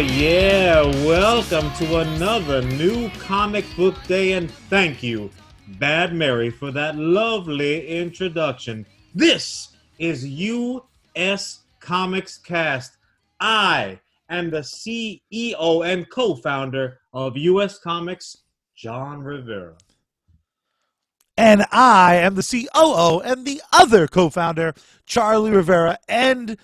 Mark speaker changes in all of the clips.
Speaker 1: Yeah. Welcome to another new comic book day, and thank you, Bad Mary, for that lovely introduction. This is US Comics Cast. I am the CEO and co founder of US Comics, John Rivera.
Speaker 2: And I am the COO and the other co founder, Charlie Rivera. And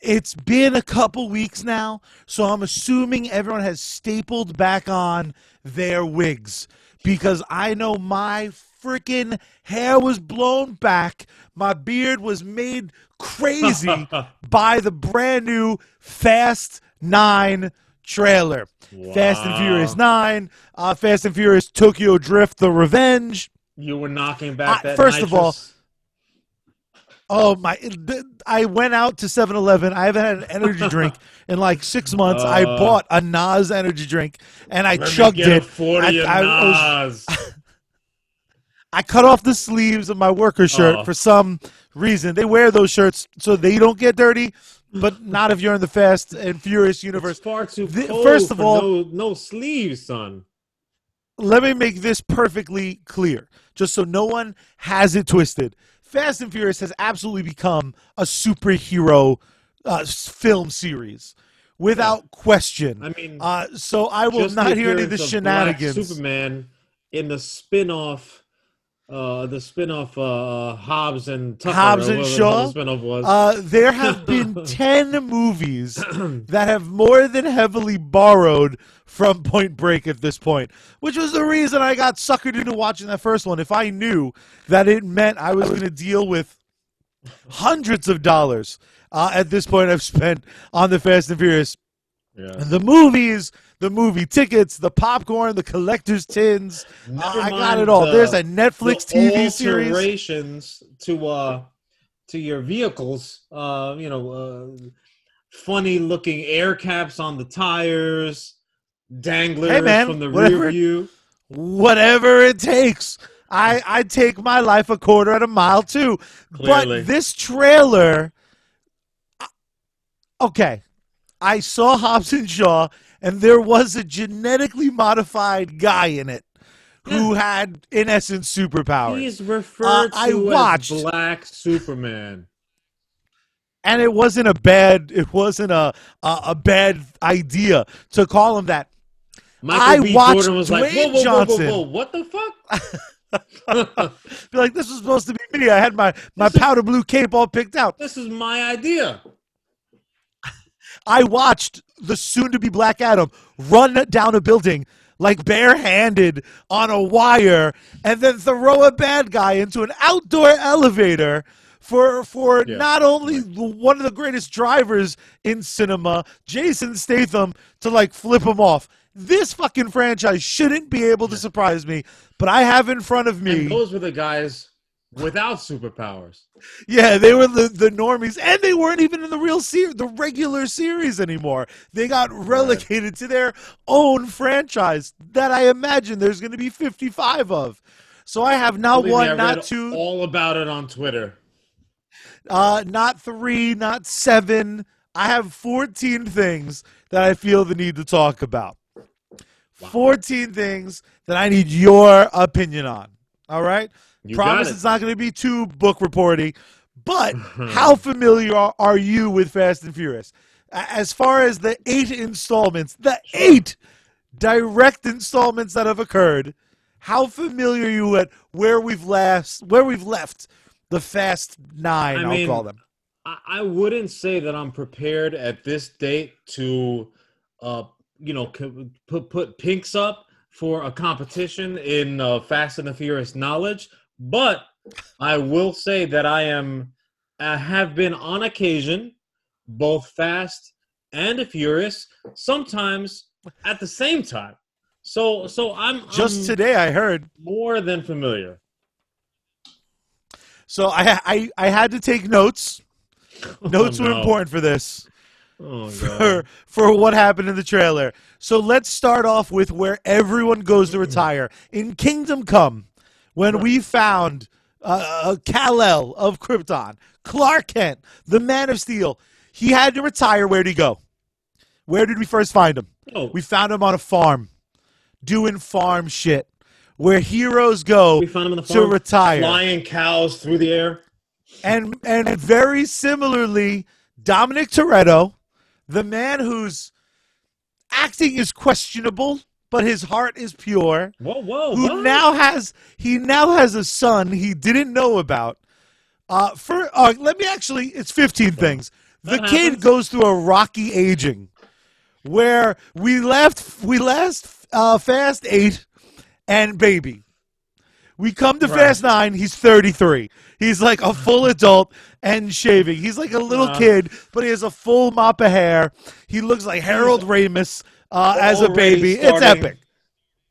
Speaker 2: it's been a couple weeks now, so I'm assuming everyone has stapled back on their wigs because I know my freaking hair was blown back. My beard was made crazy by the brand new Fast 9 trailer. Fast and Furious 9, uh, Fast and Furious Tokyo Drift The Revenge.
Speaker 1: You were knocking back
Speaker 2: I-
Speaker 1: that.
Speaker 2: first of all,
Speaker 1: nitrous-
Speaker 2: Oh my! I went out to 7-Eleven. I haven't had an energy drink in like six months. I
Speaker 1: Uh.
Speaker 2: bought a NOS energy drink and I chugged it.
Speaker 1: 40
Speaker 2: I-
Speaker 1: of
Speaker 2: I was-
Speaker 1: NOS.
Speaker 2: I cut off the sleeves of my worker shirt
Speaker 1: Oh.
Speaker 2: for some reason. They wear those shirts so they don't get dirty, but not if you're in the Fast and Furious universe.
Speaker 1: It's far too
Speaker 2: The-
Speaker 1: cold
Speaker 2: first of all-
Speaker 1: no, no sleeves, son.
Speaker 2: Let me make this perfectly clear, just so no one has it twisted. Fast and Furious has absolutely become a superhero uh, film series, without question.
Speaker 1: I mean,
Speaker 2: Uh, so I will not hear any of the
Speaker 1: appearance of Black
Speaker 2: shenanigans.
Speaker 1: Superman in the spin-off, uh, the spin-off uh, Hobbs and Tucker,
Speaker 2: Hobbs and Shaw?
Speaker 1: the spin-off was.
Speaker 2: Uh, there have been 10 movies that have more than heavily borrowed from Point Break at this point, which was the reason I got suckered into watching that first one. If I knew that it meant I was going to deal with hundreds of dollars uh, at this point I've spent on the Fast and Furious,
Speaker 1: yeah.
Speaker 2: the movies, the movie tickets, the popcorn, the collector's tins.
Speaker 1: Never
Speaker 2: I got it all.
Speaker 1: the-
Speaker 2: There's a Netflix TV series.
Speaker 1: alterations to uh to your vehicles. Uh, you know, uh, funny looking air caps on the tires, danglers
Speaker 2: Hey, man,
Speaker 1: from the
Speaker 2: whatever-
Speaker 1: rear view.
Speaker 2: whatever it takes. I I take my life a quarter at a mile too.
Speaker 1: Clearly.
Speaker 2: But this trailer, okay, I saw Hobbs and Shaw, and there was a genetically modified guy in it who had, in essence, superpowers.
Speaker 1: He's referred
Speaker 2: Uh, I
Speaker 1: to
Speaker 2: watched-
Speaker 1: as Black Superman.
Speaker 2: and it wasn't a bad it wasn't a, a a bad idea to call him that.
Speaker 1: Michael
Speaker 2: I
Speaker 1: B.
Speaker 2: watched
Speaker 1: Jordan was like,
Speaker 2: Dwayne
Speaker 1: whoa, whoa, whoa, whoa,
Speaker 2: Johnson.
Speaker 1: whoa, what the fuck?
Speaker 2: Be like, this was supposed to be me. I had my my
Speaker 1: This is-
Speaker 2: powder blue cape all picked out.
Speaker 1: this is my idea.
Speaker 2: I watched the soon to be Black Adam run down a building like barehanded on a wire and then throw a bad guy into an outdoor elevator for for
Speaker 1: Yeah.
Speaker 2: not only one of the greatest drivers in cinema, Jason Statham, to like flip him off. This fucking franchise shouldn't be able to surprise me, but I have in front of me
Speaker 1: And those were the guys without superpowers.
Speaker 2: Yeah, they were the, the normies, and they weren't even in the real series, the regular series anymore. They got relegated to their own franchise that I imagine there's going to be 55 of. So I have not
Speaker 1: Believe me,
Speaker 2: one, not
Speaker 1: read
Speaker 2: two,
Speaker 1: all about it on Twitter.
Speaker 2: uh, not three, not seven. I have 14 things that I feel the need to talk about. 14 things that I need your opinion on. All right?
Speaker 1: You
Speaker 2: Promise
Speaker 1: it.
Speaker 2: it's not going to be too book reporting, but how familiar are, are you with Fast and Furious? As far as the eight installments, the eight direct installments that have occurred, how familiar are you at where we've last where we've left the Fast Nine?
Speaker 1: I
Speaker 2: I'll
Speaker 1: mean,
Speaker 2: call them.
Speaker 1: I, I wouldn't say that I'm prepared at this date to, uh, you know, put put pinks up for a competition in uh, Fast and the Furious knowledge, but I will say that I am, I have been on occasion, both Fast and Furious, sometimes at the same time. So, so I'm
Speaker 2: Just
Speaker 1: I'm
Speaker 2: today, I heard.
Speaker 1: more than familiar.
Speaker 2: So I I, I had to take notes. Notes
Speaker 1: Oh,
Speaker 2: were important for this.
Speaker 1: Oh,
Speaker 2: for for what happened in the trailer. So let's start off with where everyone goes to retire in Kingdom Come, when we found uh, uh, Kal El of Krypton, Clark Kent, the Man of Steel. He had to retire. Where'd he go? Where did we first find him?
Speaker 1: Oh,
Speaker 2: We found him on a farm, doing farm shit, where heroes go
Speaker 1: we found him on the farm, to
Speaker 2: retire.
Speaker 1: flying cows through the air.
Speaker 2: And and very similarly, Dominic Toretto, the man whose acting is questionable, but his heart is pure,
Speaker 1: Whoa, whoa,
Speaker 2: who
Speaker 1: what?
Speaker 2: now has he now has a son he didn't know about. Uh, for uh, let me actually, it's 15 things. The
Speaker 1: That
Speaker 2: kid
Speaker 1: happens.
Speaker 2: goes through a rocky aging, where we left we last uh, fast eight and baby. We come to
Speaker 1: Right.
Speaker 2: Fast Nine. He's 33. He's like a full adult and shaving. He's like a little
Speaker 1: Uh.
Speaker 2: kid, but he has a full mop of hair. He looks like Harold Ramis uh, as a baby. It's epic.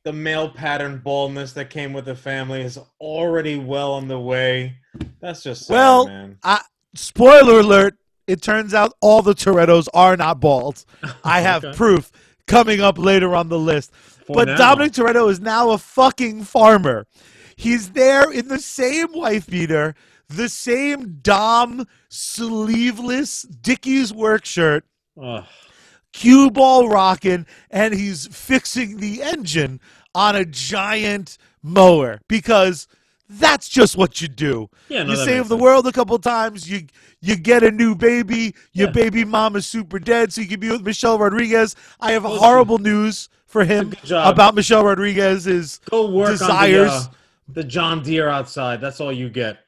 Speaker 1: The male pattern baldness that came with the family is already well on the way. That's just sad,
Speaker 2: Well,
Speaker 1: man.
Speaker 2: I, spoiler alert, it turns out all the Torettos are not bald. I have
Speaker 1: Okay.
Speaker 2: proof coming up later on the list.
Speaker 1: For
Speaker 2: but
Speaker 1: now.
Speaker 2: Dominic Toretto is now a fucking farmer. He's there in the same wife beater, the same Dom sleeveless Dickies work shirt,
Speaker 1: Ugh.
Speaker 2: Cue ball rocking, and he's fixing the engine on a giant mower because that's just what you do.
Speaker 1: Yeah, no,
Speaker 2: you save the
Speaker 1: sense.
Speaker 2: world a couple times. You you get a new baby. Your
Speaker 1: Yeah.
Speaker 2: baby mom is super dead, so you can be with Michelle Rodriguez. I have horrible news for him about Michelle Rodriguez's
Speaker 1: Go work
Speaker 2: desires.
Speaker 1: on the, uh, the John Deere outside. That's all you get.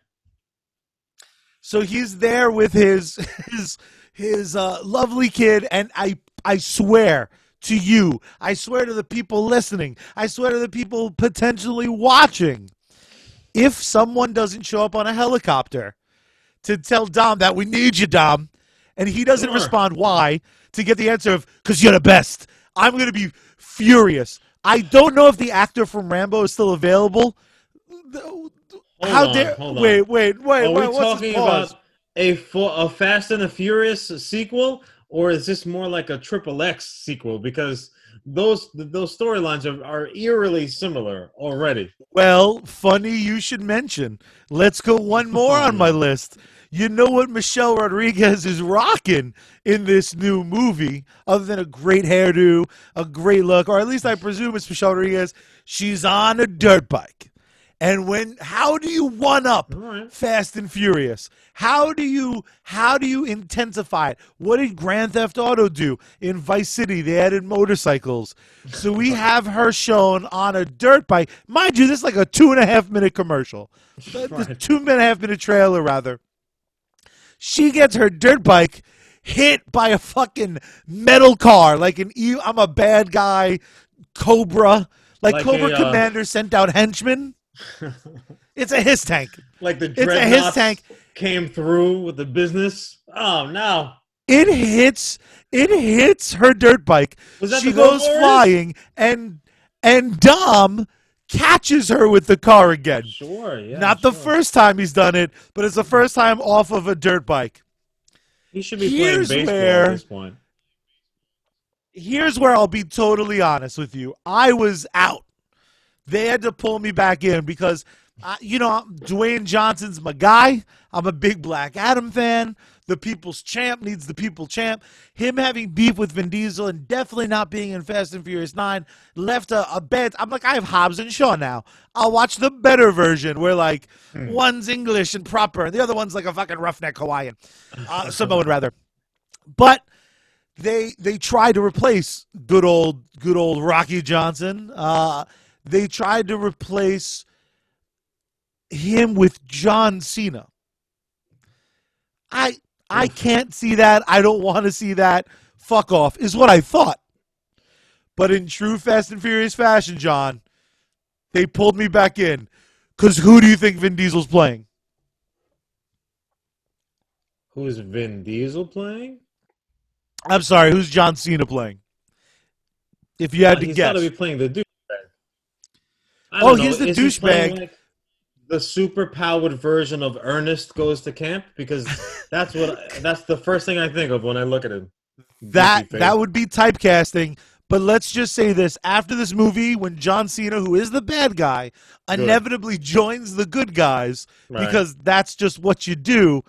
Speaker 2: So he's there with his his his uh, lovely kid, and I I swear to you, I swear to the people listening, I swear to the people potentially watching, if someone doesn't show up on a helicopter to tell Dom that we need you, Dom, and he doesn't
Speaker 1: Sure.
Speaker 2: respond, why? To get the answer of because you're the best. I'm gonna be furious. I don't know if the actor from Rambo is still available.
Speaker 1: Hold
Speaker 2: How
Speaker 1: on,
Speaker 2: dare? Wait, wait, wait,
Speaker 1: Are
Speaker 2: wait.
Speaker 1: we talking about a a Fast and the Furious sequel, or is this more like a Triple X sequel? Because those those storylines are, are eerily similar already.
Speaker 2: Well, funny you should mention. Let's go one more on my list. You know what Michelle Rodriguez is rocking in this new movie, other than a great hairdo, a great look, or at least I presume it's Michelle Rodriguez. She's on a dirt bike. And when how do you one up
Speaker 1: right.
Speaker 2: Fast and Furious? How do you how do you intensify it? What did Grand Theft Auto do in Vice City? They added motorcycles. So we have her shown on a dirt bike. Mind you, this is like a two and a half minute commercial.
Speaker 1: Right.
Speaker 2: two and a half minute trailer rather. She gets her dirt bike hit by a fucking metal car, like an I'm a bad guy, Cobra, like,
Speaker 1: Like
Speaker 2: Cobra
Speaker 1: a, uh,
Speaker 2: Commander sent out henchmen. It's a HISS tank.
Speaker 1: Like the
Speaker 2: It's a
Speaker 1: HISS
Speaker 2: tank.
Speaker 1: came through with the business. Oh no!
Speaker 2: It hits. It hits her dirt bike. She goes flying, and and Dom catches her with the car again.
Speaker 1: Sure, yeah.
Speaker 2: Not the first time he's done it, but it's the first time off of a dirt bike.
Speaker 1: He should be
Speaker 2: Here's
Speaker 1: playing baseball
Speaker 2: where-
Speaker 1: at this point.
Speaker 2: Here's where I'll be totally honest with you. I was out. They had to pull me back in because, you know, Dwayne Johnson's my guy. I'm a big Black Adam fan. The people's champ needs the people champ. Him having beef with Vin Diesel and definitely not being in Fast and Furious 9 left a, a bed. I'm like, I have Hobbs and Shaw now. I'll watch the better version where, like, one's English and proper, and the other one's like a fucking roughneck Hawaiian. Uh, Samoan, rather. But they they tried to replace good old good old Rocky Johnson. Uh, they tried to replace him with John Cena. I I can't see that. I don't want to see that. Fuck off is what I thought. But in true Fast and Furious fashion, John, they pulled me back in. Cause who do you think Vin Diesel's playing?
Speaker 1: Who is Vin Diesel playing?
Speaker 2: I'm sorry, who's John Cena playing? If you had
Speaker 1: Uh,
Speaker 2: to
Speaker 1: he's
Speaker 2: guess.
Speaker 1: got to be playing the douchebag. I
Speaker 2: Oh,
Speaker 1: know.
Speaker 2: he's the
Speaker 1: Is he
Speaker 2: douchebag.
Speaker 1: like, the super powered version of Ernest goes to camp because that's what that's the first thing I think of when I look at him.
Speaker 2: That that would be typecasting. But let's just say this: after this movie, when John Cena, who is the bad guy,
Speaker 1: Good.
Speaker 2: inevitably joins the good guys
Speaker 1: Right.
Speaker 2: because that's just what you do,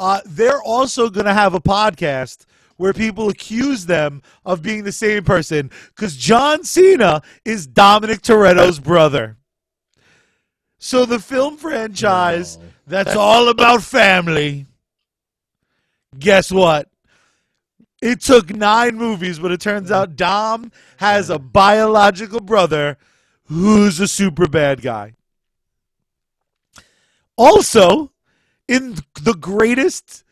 Speaker 2: uh, they're also going to have a podcast where people accuse them of being the same person because John Cena is Dominic Toretto's brother. So the film franchise
Speaker 1: No.
Speaker 2: that's all about family. Guess what? It took nine movies, but it turns out Dom has a biological brother who's a super bad guy. Also, in the greatest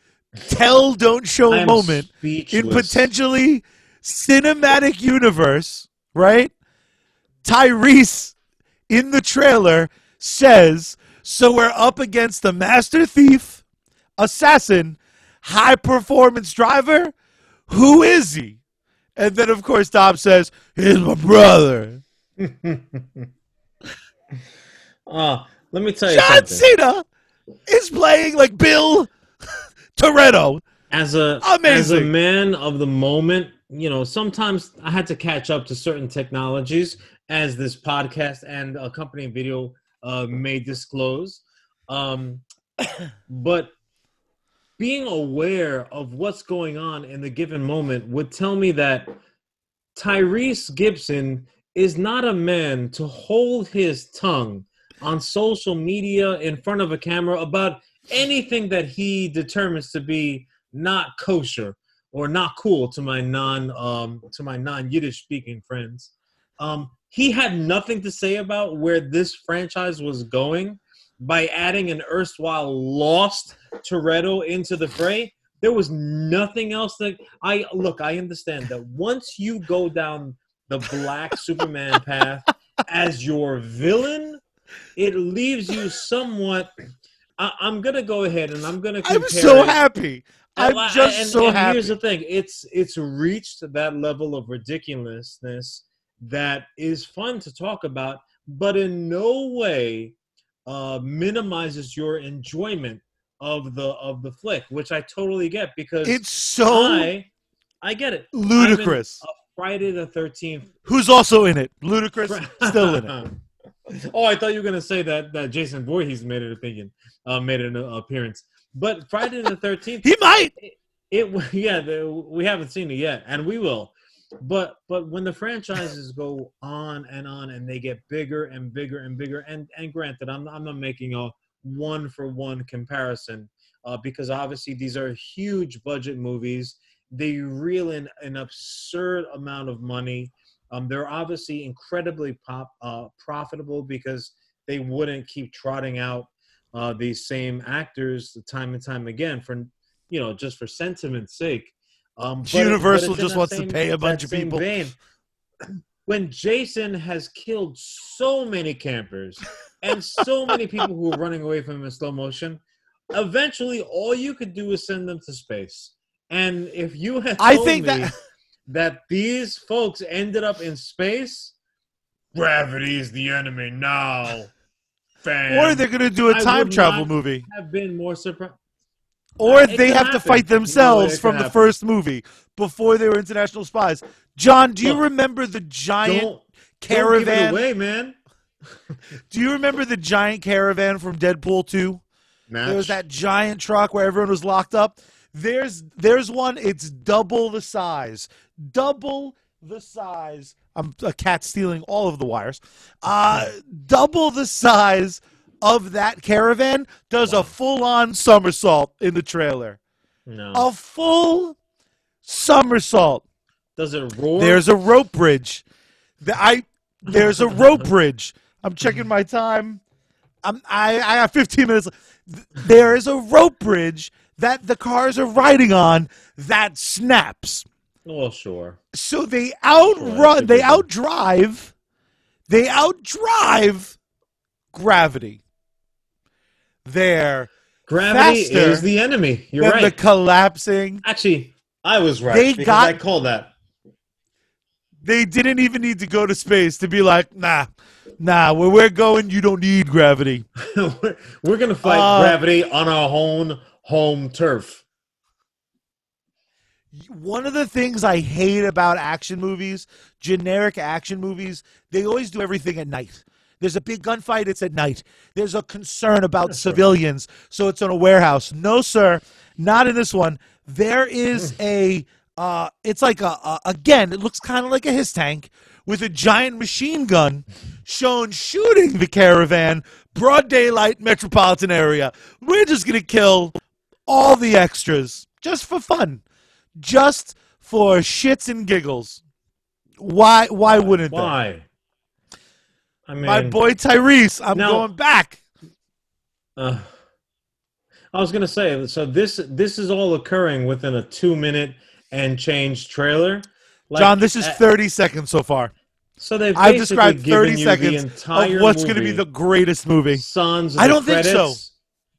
Speaker 2: tell don't show
Speaker 1: I am
Speaker 2: moment in potentially cinematic universe, right? Tyrese in the trailer says, "So we're up against the master thief, assassin, high performance driver. Who is he?" And then of course Dom says, "He's my brother."
Speaker 1: Uh, let me tell you
Speaker 2: John
Speaker 1: something.
Speaker 2: Cena is playing like Bill Toretto.
Speaker 1: as a as a man of the moment, you know, sometimes I had to catch up to certain technologies as this podcast and accompanying video uh, may disclose. Um, but being aware of what's going on in the given moment would tell me that Tyrese Gibson is not a man to hold his tongue on social media in front of a camera about anything that he determines to be not kosher or not cool to my non um, to my non Yiddish speaking friends. Um, he had nothing to say about where this franchise was going by adding an erstwhile lost Toretto into the fray. There was nothing else that I look. I understand that once you go down the black Superman path as your villain, it leaves you somewhat. I, I'm gonna go ahead and I'm gonna.
Speaker 2: I'm so
Speaker 1: it-
Speaker 2: happy. I'm just
Speaker 1: and-
Speaker 2: so
Speaker 1: and
Speaker 2: happy.
Speaker 1: Here's the thing: it's it's reached that level of ridiculousness that is fun to talk about, but in no way uh, minimizes your enjoyment of the of the flick, which I totally get because
Speaker 2: It's so
Speaker 1: I I get it.
Speaker 2: ludicrous.
Speaker 1: Friday the Thirteenth.
Speaker 2: Who's also in it? Ludicrous, still in it.
Speaker 1: oh, I thought you were gonna say that that Jason Voorhees made an opinion, uh, made an uh, appearance. But Friday the Thirteenth,
Speaker 2: He might.
Speaker 1: it yeah, the, we haven't seen it yet, and we will. But but when the franchises go on and on and they get bigger and bigger and bigger, and and granted, I'm I'm not making a one for one comparison uh, because obviously these are huge budget movies. They reel in an absurd amount of money. Um, they're obviously incredibly pop, uh, profitable because they wouldn't keep trotting out uh, these same actors time and time again for you know just for sentiment's sake. Um, but
Speaker 2: Universal just wants to pay a bunch of people.
Speaker 1: vein. When Jason has killed so many campers and so many people who are running away from him in slow motion, eventually all you could do is send them to space. And if you had told
Speaker 2: I think
Speaker 1: me
Speaker 2: that-
Speaker 1: that these folks ended up in space, gravity is the enemy now. Fam.
Speaker 2: Or they're gonna do a time travel
Speaker 1: not-
Speaker 2: have
Speaker 1: been more surprised.
Speaker 2: or
Speaker 1: it
Speaker 2: they have to fight themselves from the
Speaker 1: happen.
Speaker 2: first movie before they were international spies. John, do you
Speaker 1: Look,
Speaker 2: remember the giant
Speaker 1: Don't, don't
Speaker 2: caravan?
Speaker 1: give it away, man.
Speaker 2: Do you remember the giant caravan from Deadpool 2? There was that giant truck where everyone was locked up. There's there's one. It's double the size, double the size. I'm a cat stealing all of the wires. Uh, double the size of that caravan does a full on somersault in the trailer.
Speaker 1: no.
Speaker 2: A full somersault.
Speaker 1: Does it roar?
Speaker 2: There's a rope bridge. The, I there's a rope bridge. I'm checking my time. I'm I I have 15 minutes. There is a rope bridge that the cars are riding on that snaps.
Speaker 1: well, sure.
Speaker 2: So they
Speaker 1: Sure,
Speaker 2: outrun, they outdrive, they outdrive gravity. There,
Speaker 1: Gravity is the enemy. You're right.
Speaker 2: the collapsing.
Speaker 1: Actually, I was right
Speaker 2: They got-
Speaker 1: I called that.
Speaker 2: They didn't even need to go to space to be like, nah, nah. Where we're going, you don't need gravity.
Speaker 1: we're, we're gonna fight
Speaker 2: Uh,
Speaker 1: gravity on our own home turf.
Speaker 2: One of the things I hate about action movies, generic action movies, they always do everything at night. There's a big gunfight, it's at night. There's a concern about civilians, so it's on a warehouse. No, sir, not in this one. There is a Uh, it's like a, a again, it looks kind of like a HISS tank with a giant machine gun shown shooting the caravan, broad daylight metropolitan area. We're just gonna kill all the extras just for fun, just for shits and giggles. Why? Why wouldn't they?
Speaker 1: Why? I mean,
Speaker 2: My boy Tyrese, I'm
Speaker 1: Now-
Speaker 2: going back.
Speaker 1: Uh, I was gonna say, so this this is all occurring within a two minute and change trailer. Like,
Speaker 2: John, this is
Speaker 1: uh,
Speaker 2: 30 seconds so far.
Speaker 1: so they've
Speaker 2: I've described 30 seconds of what's going to be the greatest movie.
Speaker 1: Sons. Of
Speaker 2: I don't think so.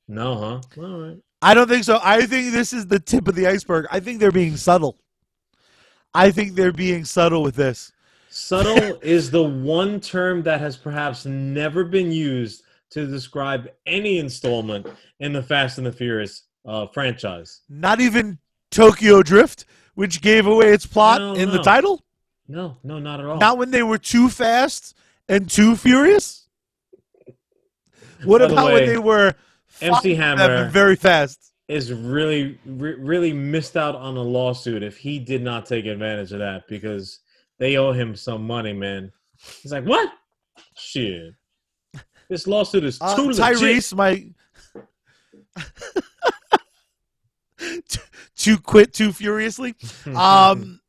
Speaker 1: No, huh? All right.
Speaker 2: I don't think so. I think this is the tip of the iceberg. I think they're being subtle. I think they're being subtle with this.
Speaker 1: Subtle is the one term that has perhaps never been used to describe any installment in the Fast and the Furious uh, franchise.
Speaker 2: Not even Tokyo Drift, which gave away its plot
Speaker 1: No,
Speaker 2: in the title.
Speaker 1: No, no, not at all.
Speaker 2: Not when they were too fast and too furious. What
Speaker 1: By the
Speaker 2: about when they were
Speaker 1: MC Hammer
Speaker 2: very fast?
Speaker 1: is really, re- really missed out on a lawsuit if he did not take advantage of that because they owe him some money, man. He's like, what? Shit. This lawsuit is too
Speaker 2: Uh,
Speaker 1: legit.
Speaker 2: Tyrese, my to quit too furiously. Um,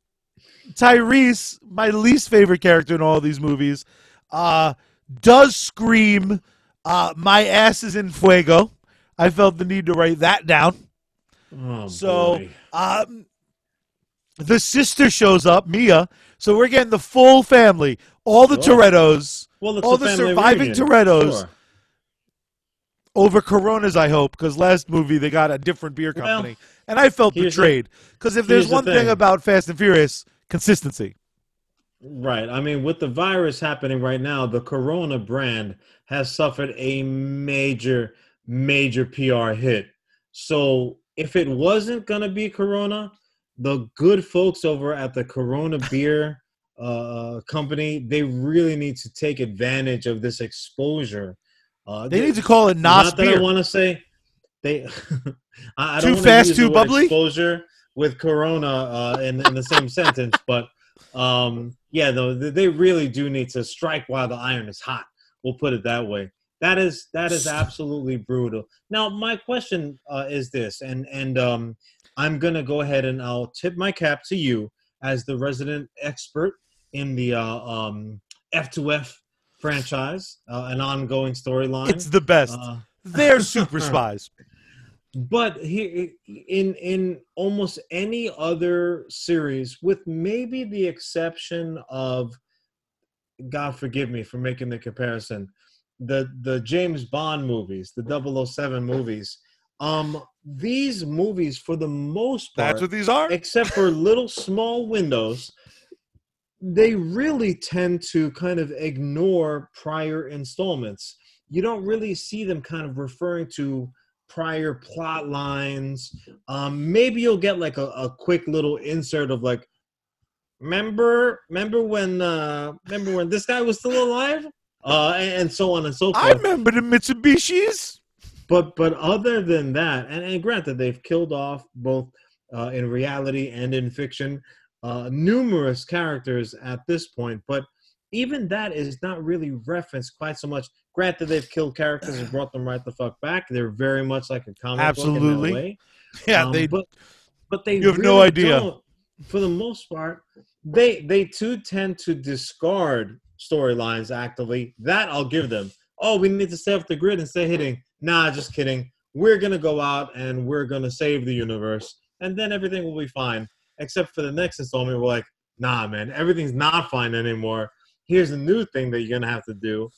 Speaker 2: Tyrese, my least favorite character in all these movies, uh, does scream, uh, "My ass is in fuego." I felt the need to write that down.
Speaker 1: oh,
Speaker 2: So, um, the sister shows up, Mia. So we're getting the full family, all the
Speaker 1: Sure.
Speaker 2: Torettos
Speaker 1: well,
Speaker 2: all the surviving
Speaker 1: reunion.
Speaker 2: Torettos
Speaker 1: Sure.
Speaker 2: over Coronas. I hope because last movie they got a different beer
Speaker 1: Well,
Speaker 2: company, and I felt betrayed. Because if there's
Speaker 1: here's the
Speaker 2: one thing
Speaker 1: thing.
Speaker 2: about Fast and Furious, consistency.
Speaker 1: Right. I mean, with the virus happening right now, the Corona brand has suffered a major, major PR hit. So if it wasn't going to be Corona, the good folks over at the Corona Beer uh, company, they really need to take advantage of this exposure. Uh,
Speaker 2: They need to call it
Speaker 1: not that I want to say they. I, I
Speaker 2: Too fast, too bubbly?
Speaker 1: Exposure with Corona uh, in in the same sentence, but um, yeah, though they really do need to strike while the iron is hot. We'll put it that way. That is that is absolutely brutal. Now, my question uh, is this, and and um, I'm gonna go ahead and I'll tip my cap to you as the resident expert in the uh, um, F2F franchise, uh, an ongoing storyline.
Speaker 2: It's the best.
Speaker 1: Uh,
Speaker 2: They're super spies.
Speaker 1: But here in in almost any other series with maybe the exception of god forgive me for making the comparison the the james bond movies the 007 movies um these movies for the most part
Speaker 2: That's what these are.
Speaker 1: except for little small windows they really tend to kind of ignore prior installments you don't really see them kind of referring to prior plot lines um maybe you'll get like a, a quick little insert of like remember remember when uh remember when this guy was still alive uh and, and so on and so forth
Speaker 2: I remember the Mitsubishis.
Speaker 1: but but other than that, and, and granted, they've killed off both uh, in reality and in fiction uh, numerous characters at this point. But even that is not really referenced quite so much. Granted, they've killed characters and brought them right the fuck back. They're very much like a comic
Speaker 2: Absolutely.
Speaker 1: book in that way.
Speaker 2: Yeah,
Speaker 1: Um,
Speaker 2: they.
Speaker 1: but but they
Speaker 2: You have no idea.
Speaker 1: For the most part, they they too tend to discard storylines actively. That I'll give them. Oh, we need to stay off the grid and stay hitting. Nah, just kidding. We're gonna go out and we're gonna save the universe, and then everything will be fine. Except for the next installment, we're like, nah, man, everything's not fine anymore. Here's a new thing that you're gonna have to do.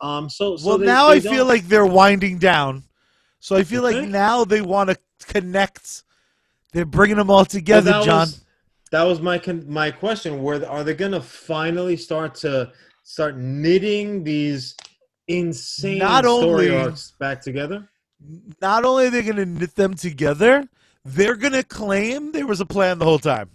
Speaker 1: Um, so, so
Speaker 2: well,
Speaker 1: they-
Speaker 2: now
Speaker 1: they
Speaker 2: I feel
Speaker 1: don't-
Speaker 2: like they're winding down. So I feel like now they want to connect. They're bringing them all together,
Speaker 1: that
Speaker 2: John.
Speaker 1: Was, that was my con- my question. Where are they going to finally start to start knitting these insane
Speaker 2: Not
Speaker 1: story
Speaker 2: only-
Speaker 1: arcs back together?
Speaker 2: Not only are they going to knit them together, they're going to claim there was a plan the whole time.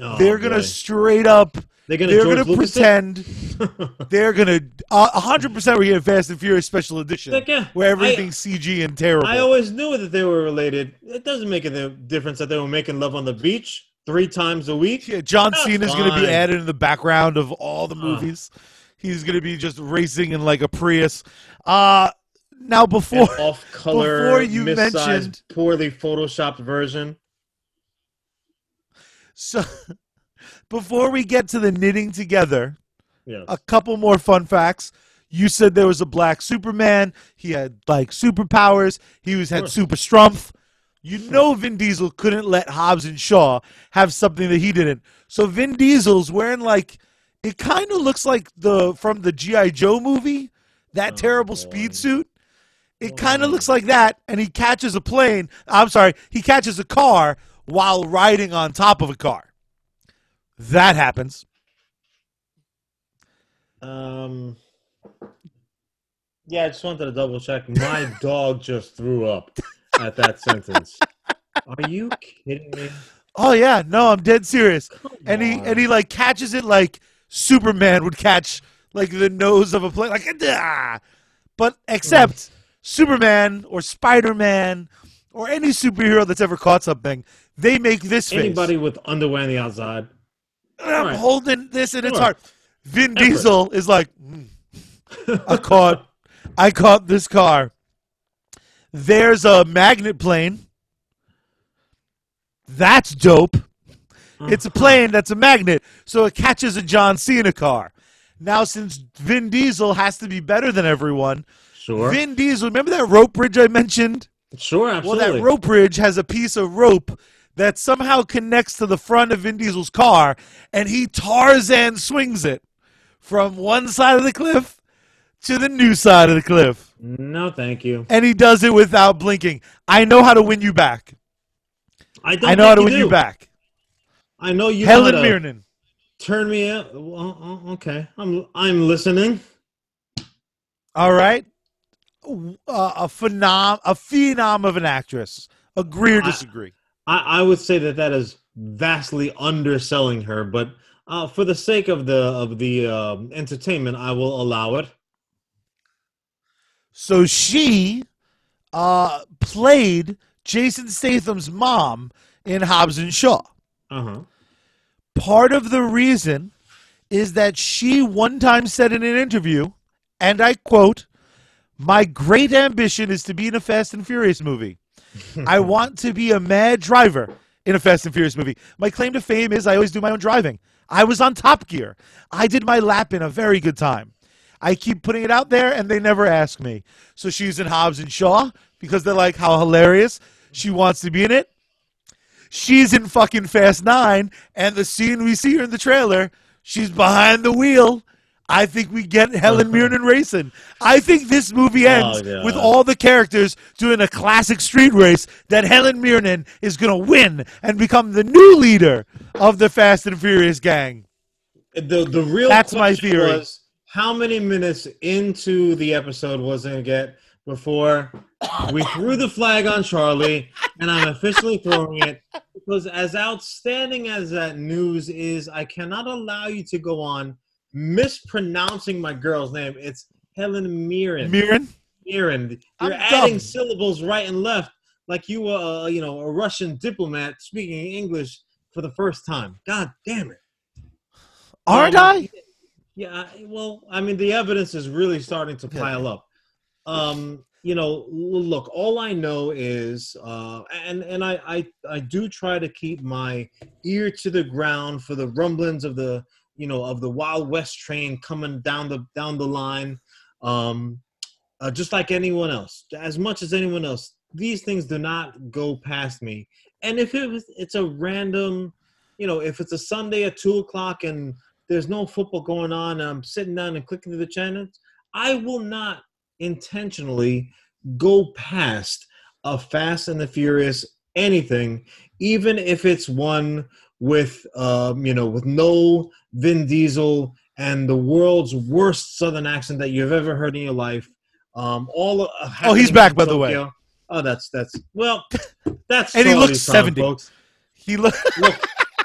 Speaker 1: Oh,
Speaker 2: they're going to
Speaker 1: boy.
Speaker 2: straight up.
Speaker 1: They're going
Speaker 2: They're
Speaker 1: to
Speaker 2: pretend. They're going to. A hundred percent, we're getting Fast and Furious Special Edition,
Speaker 1: Like, yeah,
Speaker 2: where
Speaker 1: I-
Speaker 2: everything's CG and terrible.
Speaker 1: I always knew that they were related. It doesn't make a difference that they were making love on the beach. three times a week.
Speaker 2: Yeah, John
Speaker 1: That's
Speaker 2: Cena's going to be added in the background of all the
Speaker 1: Uh.
Speaker 2: movies. He's going to be just racing in like a Prius. Uh now before
Speaker 1: off-color,
Speaker 2: before you mentioned-
Speaker 1: poorly photoshopped version.
Speaker 2: so before we get to the knitting together,
Speaker 1: Yes.
Speaker 2: a couple more fun facts. You said there was a black Superman. He had like superpowers. He was had super strength. You know Vin Diesel couldn't let Hobbs and Shaw have something that he didn't. So Vin Diesel's wearing like it kind of looks like the from the GI Joe movie, that
Speaker 1: Oh,
Speaker 2: terrible
Speaker 1: boy.
Speaker 2: speed suit. It oh, kind of looks like that, and he catches a plane. I'm sorry, he catches a car while riding on top of a car. That happens.
Speaker 1: Um. Yeah, I just wanted to double check. My dog just threw up at that sentence. Are you kidding me?
Speaker 2: Oh yeah, no, I'm dead serious.
Speaker 1: Come
Speaker 2: And he
Speaker 1: on.
Speaker 2: and he like catches it like Superman would catch like the nose of a plane, like ah. But except Superman or Spider Man or any superhero that's ever caught something, they make this face.
Speaker 1: anybody with underwear on the outside.
Speaker 2: And I'm
Speaker 1: Right.
Speaker 2: holding this in its
Speaker 1: Sure.
Speaker 2: heart. Vin. Diesel is like, "Mm, I caught, I caught this car. There's a magnet plane. That's dope. It's a plane that's a magnet, so it catches a John Cena car. Now, since Vin Diesel has to be better than everyone,
Speaker 1: Sure.
Speaker 2: Vin Diesel, remember that rope bridge I mentioned?
Speaker 1: sure, absolutely.
Speaker 2: Well, that rope bridge has a piece of rope that somehow connects to the front of Vin Diesel's car, and he Tarzan swings it from one side of the cliff to the new side of the cliff.
Speaker 1: no, thank you.
Speaker 2: And he does it without blinking. I know how to win you back.
Speaker 1: I don't
Speaker 2: I know how to
Speaker 1: think
Speaker 2: win you back.
Speaker 1: I know you
Speaker 2: Helen
Speaker 1: know
Speaker 2: Mirren.
Speaker 1: turn me out. Well, oh, okay, I'm I'm listening.
Speaker 2: All right. Uh, a phenom, a phenom of an actress. Agree or disagree?
Speaker 1: I, I would say that that is vastly underselling her, but uh, for the sake of the of the um entertainment, I will allow it.
Speaker 2: So she uh, played Jason Statham's mom in Hobbs and Shaw.
Speaker 1: Uh huh.
Speaker 2: Part of the reason is that she one time said in an interview, and I quote, My great ambition is to be in a Fast and Furious movie. I want to be a mad driver in a Fast and Furious movie. My claim to fame is I always do my own driving. I was on Top Gear. I did my lap in a very good time. I keep putting it out there and they never ask me. So she's in Hobbs and Shaw because they're like, how hilarious. She wants to be in it. She's in fucking Fast Nine, and the scene we see her in the trailer, she's behind the wheel. I think we get Helen Mirren racing. I think this movie oh, ends
Speaker 1: Oh, God.
Speaker 2: with all the characters doing a classic street race that Helen Mirren is going to win and become the new leader of the Fast and Furious gang.
Speaker 1: The the real
Speaker 2: That's my
Speaker 1: question
Speaker 2: theory.
Speaker 1: was how many minutes into the episode was it get before we threw the flag on Charlie, and I'm officially throwing it because as outstanding as that news is, I cannot allow you to go on mispronouncing my girl's name. It's Helen Mirren.
Speaker 2: Mirren?
Speaker 1: Mirren.
Speaker 2: I'm
Speaker 1: You're adding
Speaker 2: dumb.
Speaker 1: syllables right and left, like you were, uh, you know, a Russian diplomat speaking English for the first time. God damn it.
Speaker 2: Aren't
Speaker 1: Um,
Speaker 2: I?
Speaker 1: Yeah, well, I mean, the evidence is really starting to pile up. Um, you know, look, all I know is, uh, and and I, I I do try to keep my ear to the ground for the rumblings of the, you know, of the Wild West train coming down the down the line, um, uh, just like anyone else, as much as anyone else. These things do not go past me. And if it was, it's a random, you know, if it's a Sunday at two o'clock and there's no football going on I'm sitting down and clicking through the channels, I will not intentionally go past a Fast and the Furious anything, even if it's one with um, you know, with no Vin Diesel and the world's worst Southern accent that you've ever heard in your life. Um, all uh,
Speaker 2: Oh, he's back, by the way.
Speaker 1: Oh, that's that's well, that's
Speaker 2: And he looks 70.
Speaker 1: folks
Speaker 2: He look.
Speaker 1: look,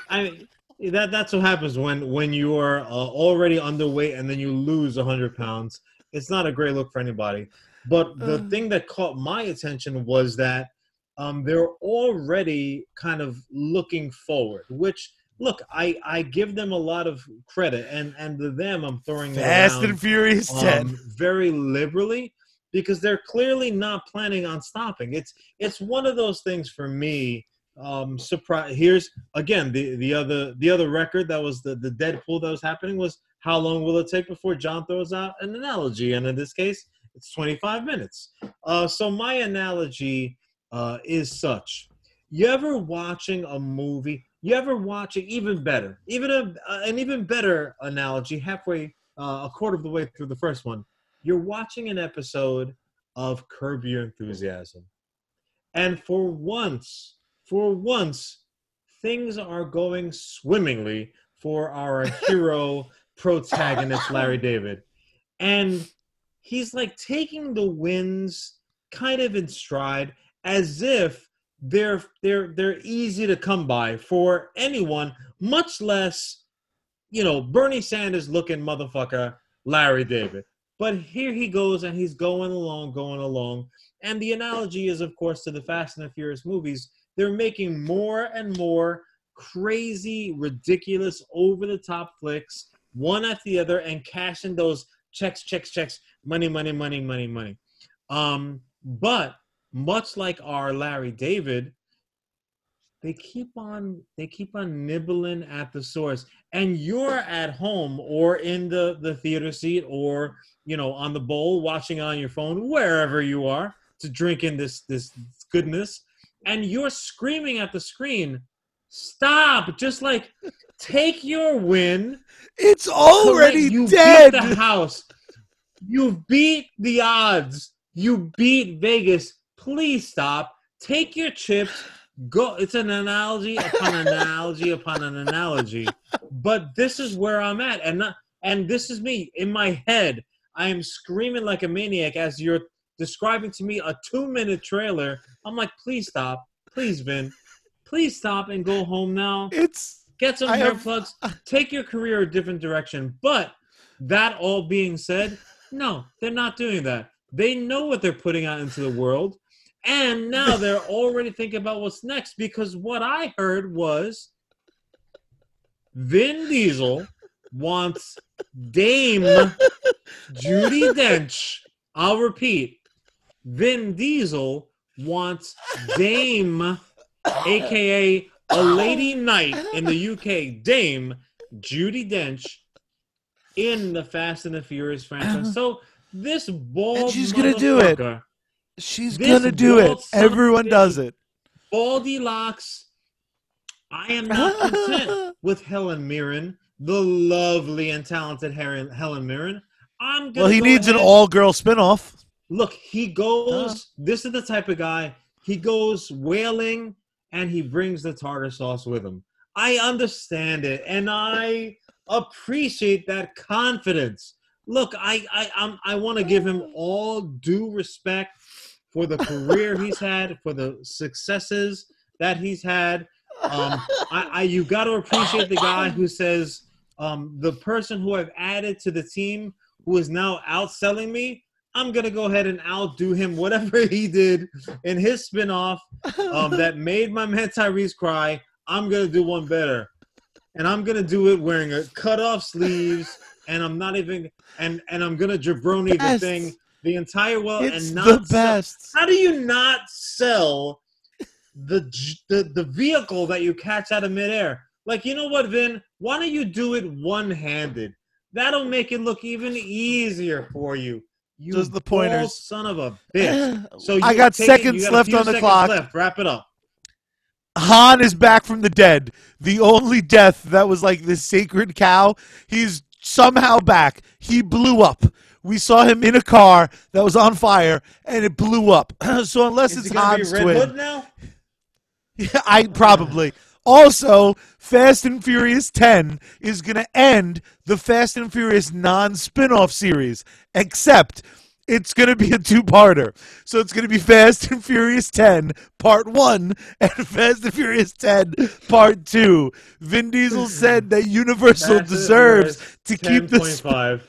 Speaker 1: I mean, that that's what happens when when you are uh, already underweight and then you lose hundred pounds. It's not a great look for anybody. But the
Speaker 2: Uh.
Speaker 1: thing that caught my attention was that um, they're already kind of looking forward. Which look, I I give them a lot of credit, and and to them I'm throwing
Speaker 2: Fast
Speaker 1: around,
Speaker 2: and Furious 10.
Speaker 1: um, very liberally because they're clearly not planning on stopping. It's it's one of those things for me. Um, surprise. Here's again the the other the other record that was the the Deadpool that was happening was how long will it take before John throws out an analogy, and in this case, it's 25 minutes. Uh, so my analogy uh, is such: you ever watching a movie? You ever watching even better, even a, an even better analogy halfway, uh, a quarter of the way through the first one you're watching an episode of Curb Your Enthusiasm. And for once, for once, things are going swimmingly for our hero protagonist, Larry David. And he's like taking the wins kind of in stride as if they're they're they're easy to come by for anyone, much less, you know, Bernie Sanders looking motherfucker, Larry David. But here he goes and he's going along, going along. And the analogy is, of course, to the Fast and the Furious movies. They're making more and more crazy, ridiculous, over the top flicks, one after the other, and cashing those checks, checks, checks, money, money, money, money, money. Um, but much like our Larry David, they keep on they keep on nibbling at the source. And you're at home or in the the theater seat or you know on the bowl watching on your phone wherever you are to drink in this this goodness. And you're screaming at the screen stop! Just like take your win.
Speaker 2: It's already
Speaker 1: you
Speaker 2: dead.
Speaker 1: beat the house. You beat the odds. You beat vegas please stop. Take your chips. Go it's an analogy upon an analogy upon an analogy. But this is where i'm at and not, and this is me in my head. I am screaming like a maniac as you're describing to me a two minute trailer. I'm like please stop. Please vin. Please stop and go home now.
Speaker 2: It's
Speaker 1: get some
Speaker 2: I
Speaker 1: hair
Speaker 2: have-
Speaker 1: plugs. Take your career a different direction. But that all being said no they're not doing that. They know what they're putting out into the world and now they're already thinking about what's next because what I heard was Vin Diesel wants Dame Judi Dench. I'll repeat. Vin Diesel wants Dame, aka a lady knight in the UK, Dame Judi Dench, in the Fast and the Furious franchise. Uh-huh. So this ball,
Speaker 2: And she's gonna do it. She's
Speaker 1: This
Speaker 2: gonna do it.
Speaker 1: bald son of a
Speaker 2: Everyone does it.
Speaker 1: Baldy locks. I am not content with Helen Mirren, the lovely and talented Helen, Helen Mirren. I'm gonna
Speaker 2: Well, he needs an all-girl spinoff.
Speaker 1: Look, he goes. This is the type of guy. He goes wailing, and he brings the tartar sauce with him. I understand it, and I appreciate that confidence. Look, I I I'm, I want to give him all due respect for the career he's had, for the successes that he's had. Um, I, I you got to appreciate the guy who says um, the person who I've added to the team who is now outselling me. I'm gonna go ahead and outdo him. Whatever he did in his spinoff um, that made my man Tyrese cry, I'm gonna do one better, and I'm gonna do it wearing a cut off sleeves, and I'm not even and and I'm gonna jabroni the thing the entire world
Speaker 2: it's
Speaker 1: and not
Speaker 2: the
Speaker 1: sell-
Speaker 2: best.
Speaker 1: how do you not sell the the the vehicle that you catch out of midair? Like, you know what, Vin? Why don't you do it one handed? That'll make it look even easier for you. You
Speaker 2: Just the pointers.
Speaker 1: son of a bitch. So you
Speaker 2: I got
Speaker 1: take it- you
Speaker 2: seconds
Speaker 1: got
Speaker 2: left on the clock.
Speaker 1: Left. Wrap it up.
Speaker 2: Han is back from the dead. The only death that was like this sacred cow. He's somehow back. He blew up. We saw him in a car that was on fire and it blew up. so unless
Speaker 1: Is
Speaker 2: it's
Speaker 1: gonna
Speaker 2: Han's twin,
Speaker 1: now?
Speaker 2: Yeah, I probably. Also, Fast and Furious 10 is going to end the Fast and Furious non spin off series, except it's going to be a two parter. So it's going to be Fast and Furious 10 Part 1 and Fast and Furious 10 Part 2. Vin Diesel said that Universal deserves to keep this.
Speaker 1: 10.5.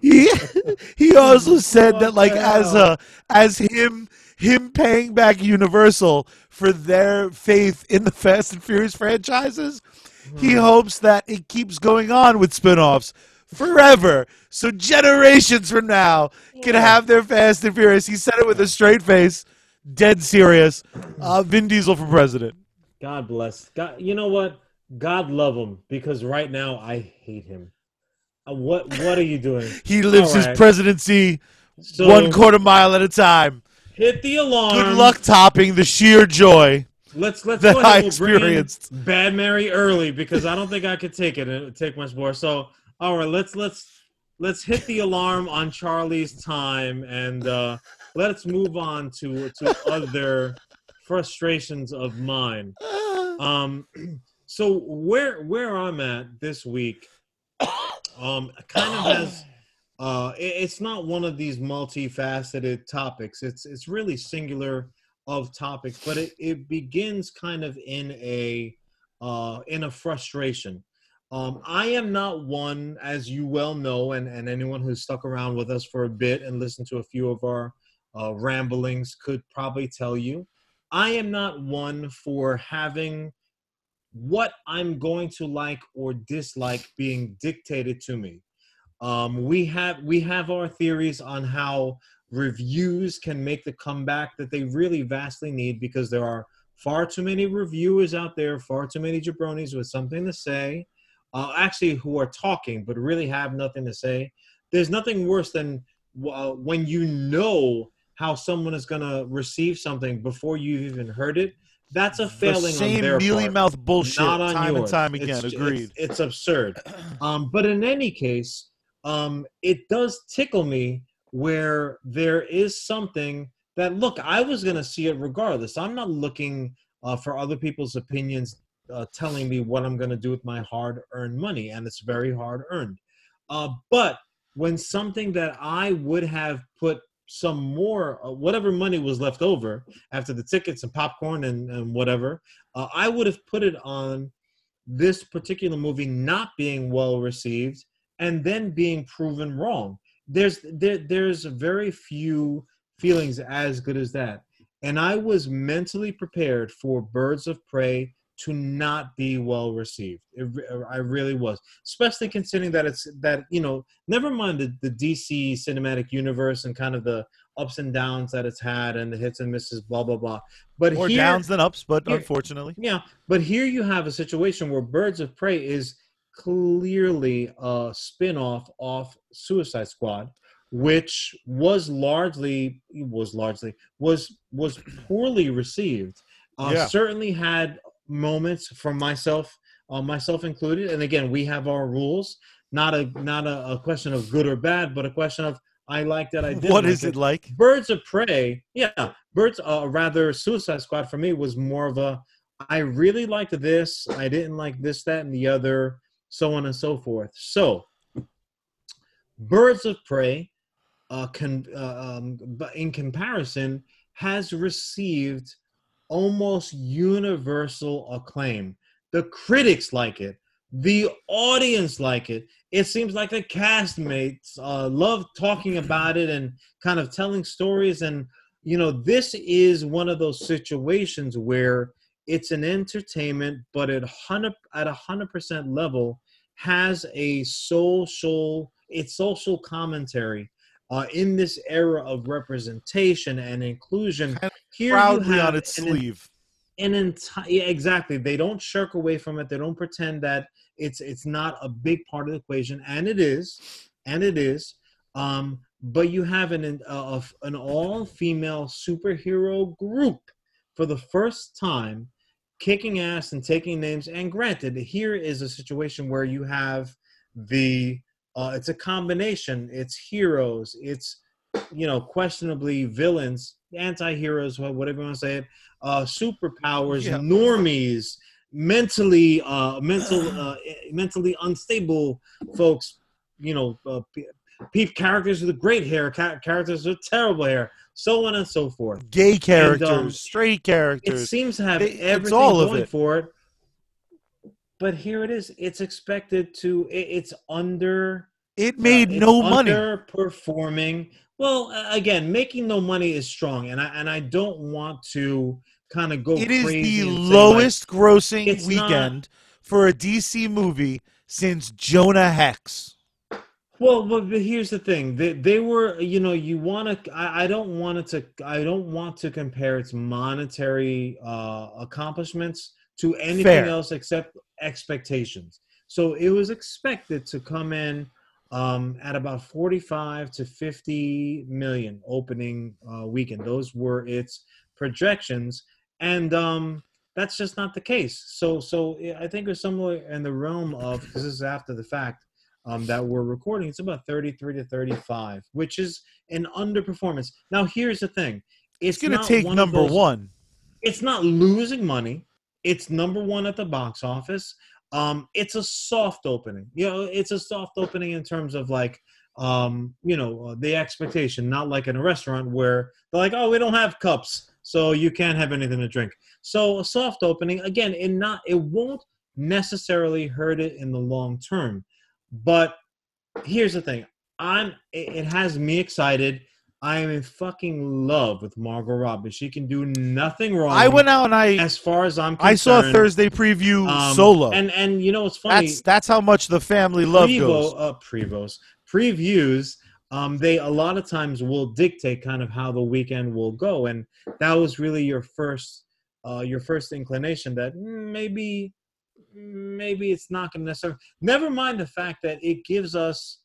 Speaker 2: He, he also said that, like, as a as him him paying back Universal for their faith in the Fast and Furious franchises. He
Speaker 1: Hmm.
Speaker 2: hopes that it keeps going on with spin-offs forever. So generations from now can have their Fast and Furious. He said it with a straight face, dead serious. Uh, Vin Diesel for president.
Speaker 1: God bless. God, you know what? God love him because right now I hate him. Uh, what What are you doing?
Speaker 2: He lives
Speaker 1: right.
Speaker 2: his presidency
Speaker 1: So
Speaker 2: one quarter mile at a time.
Speaker 1: hit the alarm.
Speaker 2: Good luck topping the sheer joy.
Speaker 1: Let's let's
Speaker 2: that
Speaker 1: go ahead
Speaker 2: I
Speaker 1: we'll
Speaker 2: experienced.
Speaker 1: Bad Mary early because I don't think I could take it. It would take much more. So all right, let's let's let's hit the alarm on Charlie's time and uh, let's move on to to other frustrations of mine. Um, so where where I'm at this week, um, kind of has. Uh, it- it's not one of these multifaceted topics. It's it's really singular of topics, but it, it begins kind of in a uh, in a frustration. Um, I am not one, as you well know, and, and anyone who's stuck around with us for a bit and listened to a few of our uh, ramblings could probably tell you. I am not one for having what I'm going to like or dislike being dictated to me. Um, we have we have our theories on how reviews can make the comeback that they really vastly need because there are far too many reviewers out there, far too many jabronis with something to say, uh, actually who are talking but really have nothing to say. There's nothing worse than uh, when you know how someone is going to receive something before you've even heard it. That's a
Speaker 2: the
Speaker 1: failing on
Speaker 2: same
Speaker 1: their
Speaker 2: mealy
Speaker 1: part
Speaker 2: mouth bullshit
Speaker 1: not on
Speaker 2: time and time again.
Speaker 1: It's-
Speaker 2: Agreed.
Speaker 1: It's, it's absurd. Um, but in any case, um, it does tickle me where there is something that look. I was gonna see it regardless. I'm not looking uh, for other people's opinions uh, telling me what I'm gonna do with my hard-earned money, and it's very hard-earned. Uh, but when something that I would have put some more, uh, whatever money was left over after the tickets and popcorn and, and whatever, uh, I would have put it on this particular movie not being well received and then being proven wrong. There's there, there's very few feelings as good as that. And I was mentally prepared for Birds of Prey to not be well received. It, I really was, especially considering that it's that you know, never mind the, the DC cinematic universe and kind of the ups and downs that it's had and the hits and misses, blah blah blah. But
Speaker 2: More
Speaker 1: here,
Speaker 2: downs than ups, but
Speaker 1: here-
Speaker 2: unfortunately.
Speaker 1: yeah, but here you have a situation where Birds of Prey is clearly a spin-off off Suicide Squad, which was largely was largely was was poorly received. Uh,
Speaker 2: Yeah.
Speaker 1: Certainly had moments from myself, uh, myself included. And again, we have our rules. Not a not a, a question of good or bad, but a question of I like that I did.
Speaker 2: What is it like?
Speaker 1: Birds of Prey, yeah, Birds, uh, rather Suicide Squad for me was more of a. I really liked this. I didn't like this, that, and the other, so on and so forth. So, Birds of Prey, uh, can, uh, um, in comparison, has received almost universal acclaim. The critics like it. The audience like it. It seems like the castmates uh, love talking about it and kind of telling stories. And you know, this is one of those situations where it's an entertainment, but at hundred at a hundred percent level has a social it's social commentary uh, in this era of representation and inclusion. Here
Speaker 2: Proudly on its
Speaker 1: an
Speaker 2: sleeve.
Speaker 1: an entire yeah, exactly. They don't shirk away from it. They don't pretend that it's it's not a big part of the equation and it is and it is. Um but you have an uh, an all female superhero group for the first time kicking ass and taking names. And granted here is a situation where you have the uh, it's a combination. It's heroes. It's you know questionably villains anti-heroes whatever you want to say it uh, superpowers,
Speaker 2: Yeah.
Speaker 1: normies, mentally, uh, mental, uh, mentally unstable folks. You know, uh, pe- characters with great hair, ca- characters with terrible hair, so on and so forth.
Speaker 2: Gay characters,
Speaker 1: um,
Speaker 2: straight characters.
Speaker 1: It seems to have
Speaker 2: They- it's
Speaker 1: everything
Speaker 2: all of
Speaker 1: going
Speaker 2: it.
Speaker 1: for it. But here it is. It's expected to. it- It's under
Speaker 2: It made
Speaker 1: uh,
Speaker 2: no money.
Speaker 1: Underperforming. Well, again, making no money is strong, and I and I don't want to kind of go.
Speaker 2: It is the
Speaker 1: say, like,
Speaker 2: lowest grossing
Speaker 1: it's not-
Speaker 2: weekend for a DC movie since Jonah Hex.
Speaker 1: Well, but, but here's the thing: they they were, you know, you want to. I, I don't want it to. I don't want to compare its monetary uh, accomplishments to anything
Speaker 2: Fair.
Speaker 1: else except expectations. So it was expected to come in um, at about 45 to 50 million opening uh, weekend. Those were its projections, and um, that's just not the case. So, so I think it's somewhere in the realm of because this is after the fact um, that we're recording. It's about 33 to 35, which is an underperformance. Now, here's the thing:
Speaker 2: It's going to take
Speaker 1: one
Speaker 2: number
Speaker 1: those-
Speaker 2: one.
Speaker 1: It's not losing money. It's number one at the box office. Um, it's a soft opening. You know, it's a soft opening in terms of like, um, you know, uh, the expectation. Not like in a restaurant where they're like, "Oh, we don't have cups, so you can't have anything to drink." So a soft opening again, it not it won't necessarily hurt it in the long term. But here's the thing: I'm it, it has me excited. I am in fucking love with Margot Robbie. She can do nothing wrong.
Speaker 2: I went out and I
Speaker 1: as far as I'm concerned.
Speaker 2: I saw a Thursday preview
Speaker 1: Um,
Speaker 2: solo.
Speaker 1: And and you know it's funny?
Speaker 2: that's that's how much the family love
Speaker 1: Prevo,
Speaker 2: goes.
Speaker 1: uh, prevos, previews. Um, they a lot of times will dictate kind of how the weekend will go, and that was really your first, uh, your first inclination that maybe, maybe it's not going to necessarily. Never mind the fact that it gives us,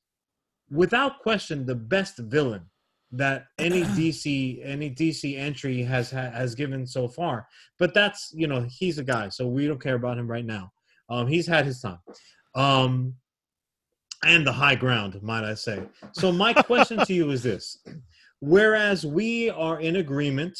Speaker 1: without question, the best villain that any DC any DC entry has has given so far. But that's you know he's a guy, so we don't care about him right now. Um, he's had his time. Um, and the high ground, might I say. So my question to you is this: Whereas we are in agreement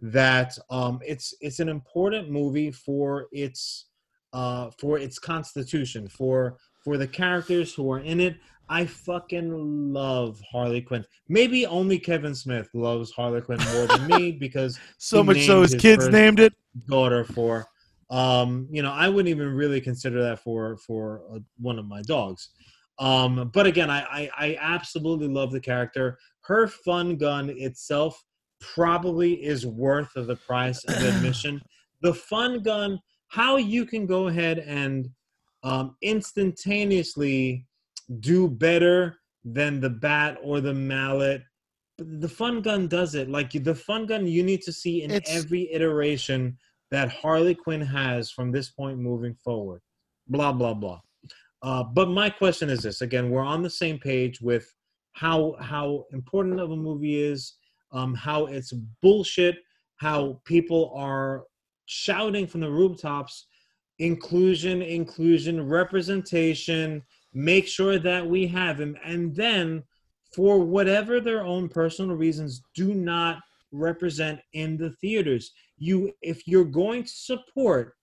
Speaker 1: that um, it's it's an important movie for its uh, for its constitution, for for the characters who are in it. I fucking love Harley Quinn. Maybe only Kevin Smith loves Harley Quinn more than me because
Speaker 2: so much so his
Speaker 1: his
Speaker 2: kids named it.
Speaker 1: daughter for um you know i wouldn't even really consider that for for uh, one of my dogs um but again I, I i absolutely love the character her fun gun itself probably is worth of the price of admission the fun gun how you can go ahead and um instantaneously do better than the bat or the mallet. The fun gun does it. Like the fun gun you need to see in
Speaker 2: It's-
Speaker 1: every iteration that harley quinn has from this point moving forward. Blah blah blah. Uh, but my question is this. Again we're on the same page with how how important of a movie is um, how it's bullshit how people are shouting from the rooftops inclusion inclusion representation make sure that we have him. And then for whatever their own personal reasons do not represent in the theaters. You if you're going to support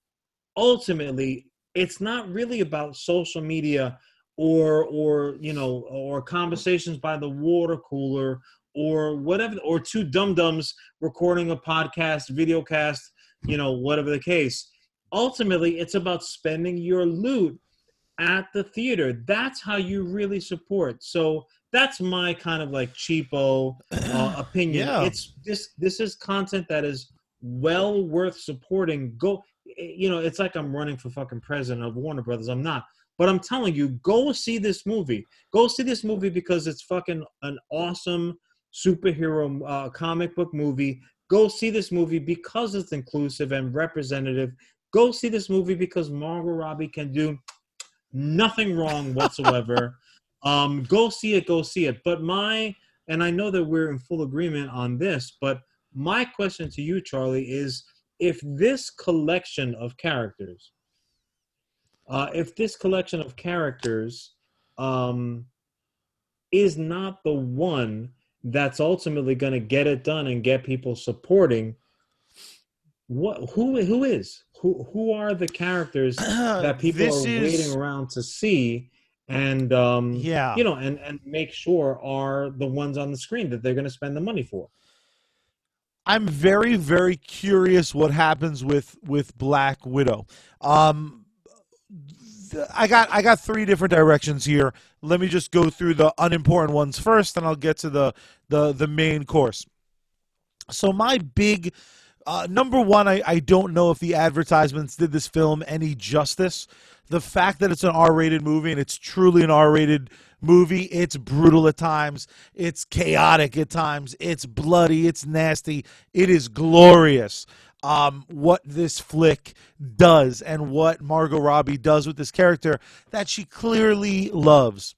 Speaker 1: ultimately it's not really about social media or or you know or conversations by the water cooler or whatever or two dum dums recording a podcast video cast you know whatever the case. Ultimately it's about spending your loot at the theater. That's how you really support. So that's my kind of like cheapo uh, opinion.
Speaker 2: Yeah.
Speaker 1: it's this this is content that is well worth supporting. Go you know it's like i'm running for fucking president of warner brothers. I'm not. But i'm telling you go see this movie. Go see this movie because it's fucking an awesome superhero uh, comic book movie. Go see this movie because it's inclusive and representative. Go see this movie because margot robbie can do nothing wrong whatsoever. Um go see it go see it. But my and i know that we're in full agreement on this but my question to you charlie is if this collection of characters uh if this collection of characters um is not the one that's ultimately going to get it done and get people supporting what who who is who who are the characters that people
Speaker 2: this
Speaker 1: are
Speaker 2: is,
Speaker 1: waiting around to see and um
Speaker 2: Yeah.
Speaker 1: you know and and make sure are the ones on the screen that they're going to spend the money for
Speaker 2: I'm very, very curious what happens with with Black Widow. Um, I got I got three different directions here. Let me just go through the unimportant ones first, and I'll get to the the the main course. So my big uh, number one, I, I don't know if the advertisements did this film any justice. The fact that it's an R-rated movie and it's truly an R-rated movie, it's brutal at times, it's chaotic at times, it's bloody, it's nasty, it is glorious um, what this flick does and what Margot Robbie does with this character that she clearly loves.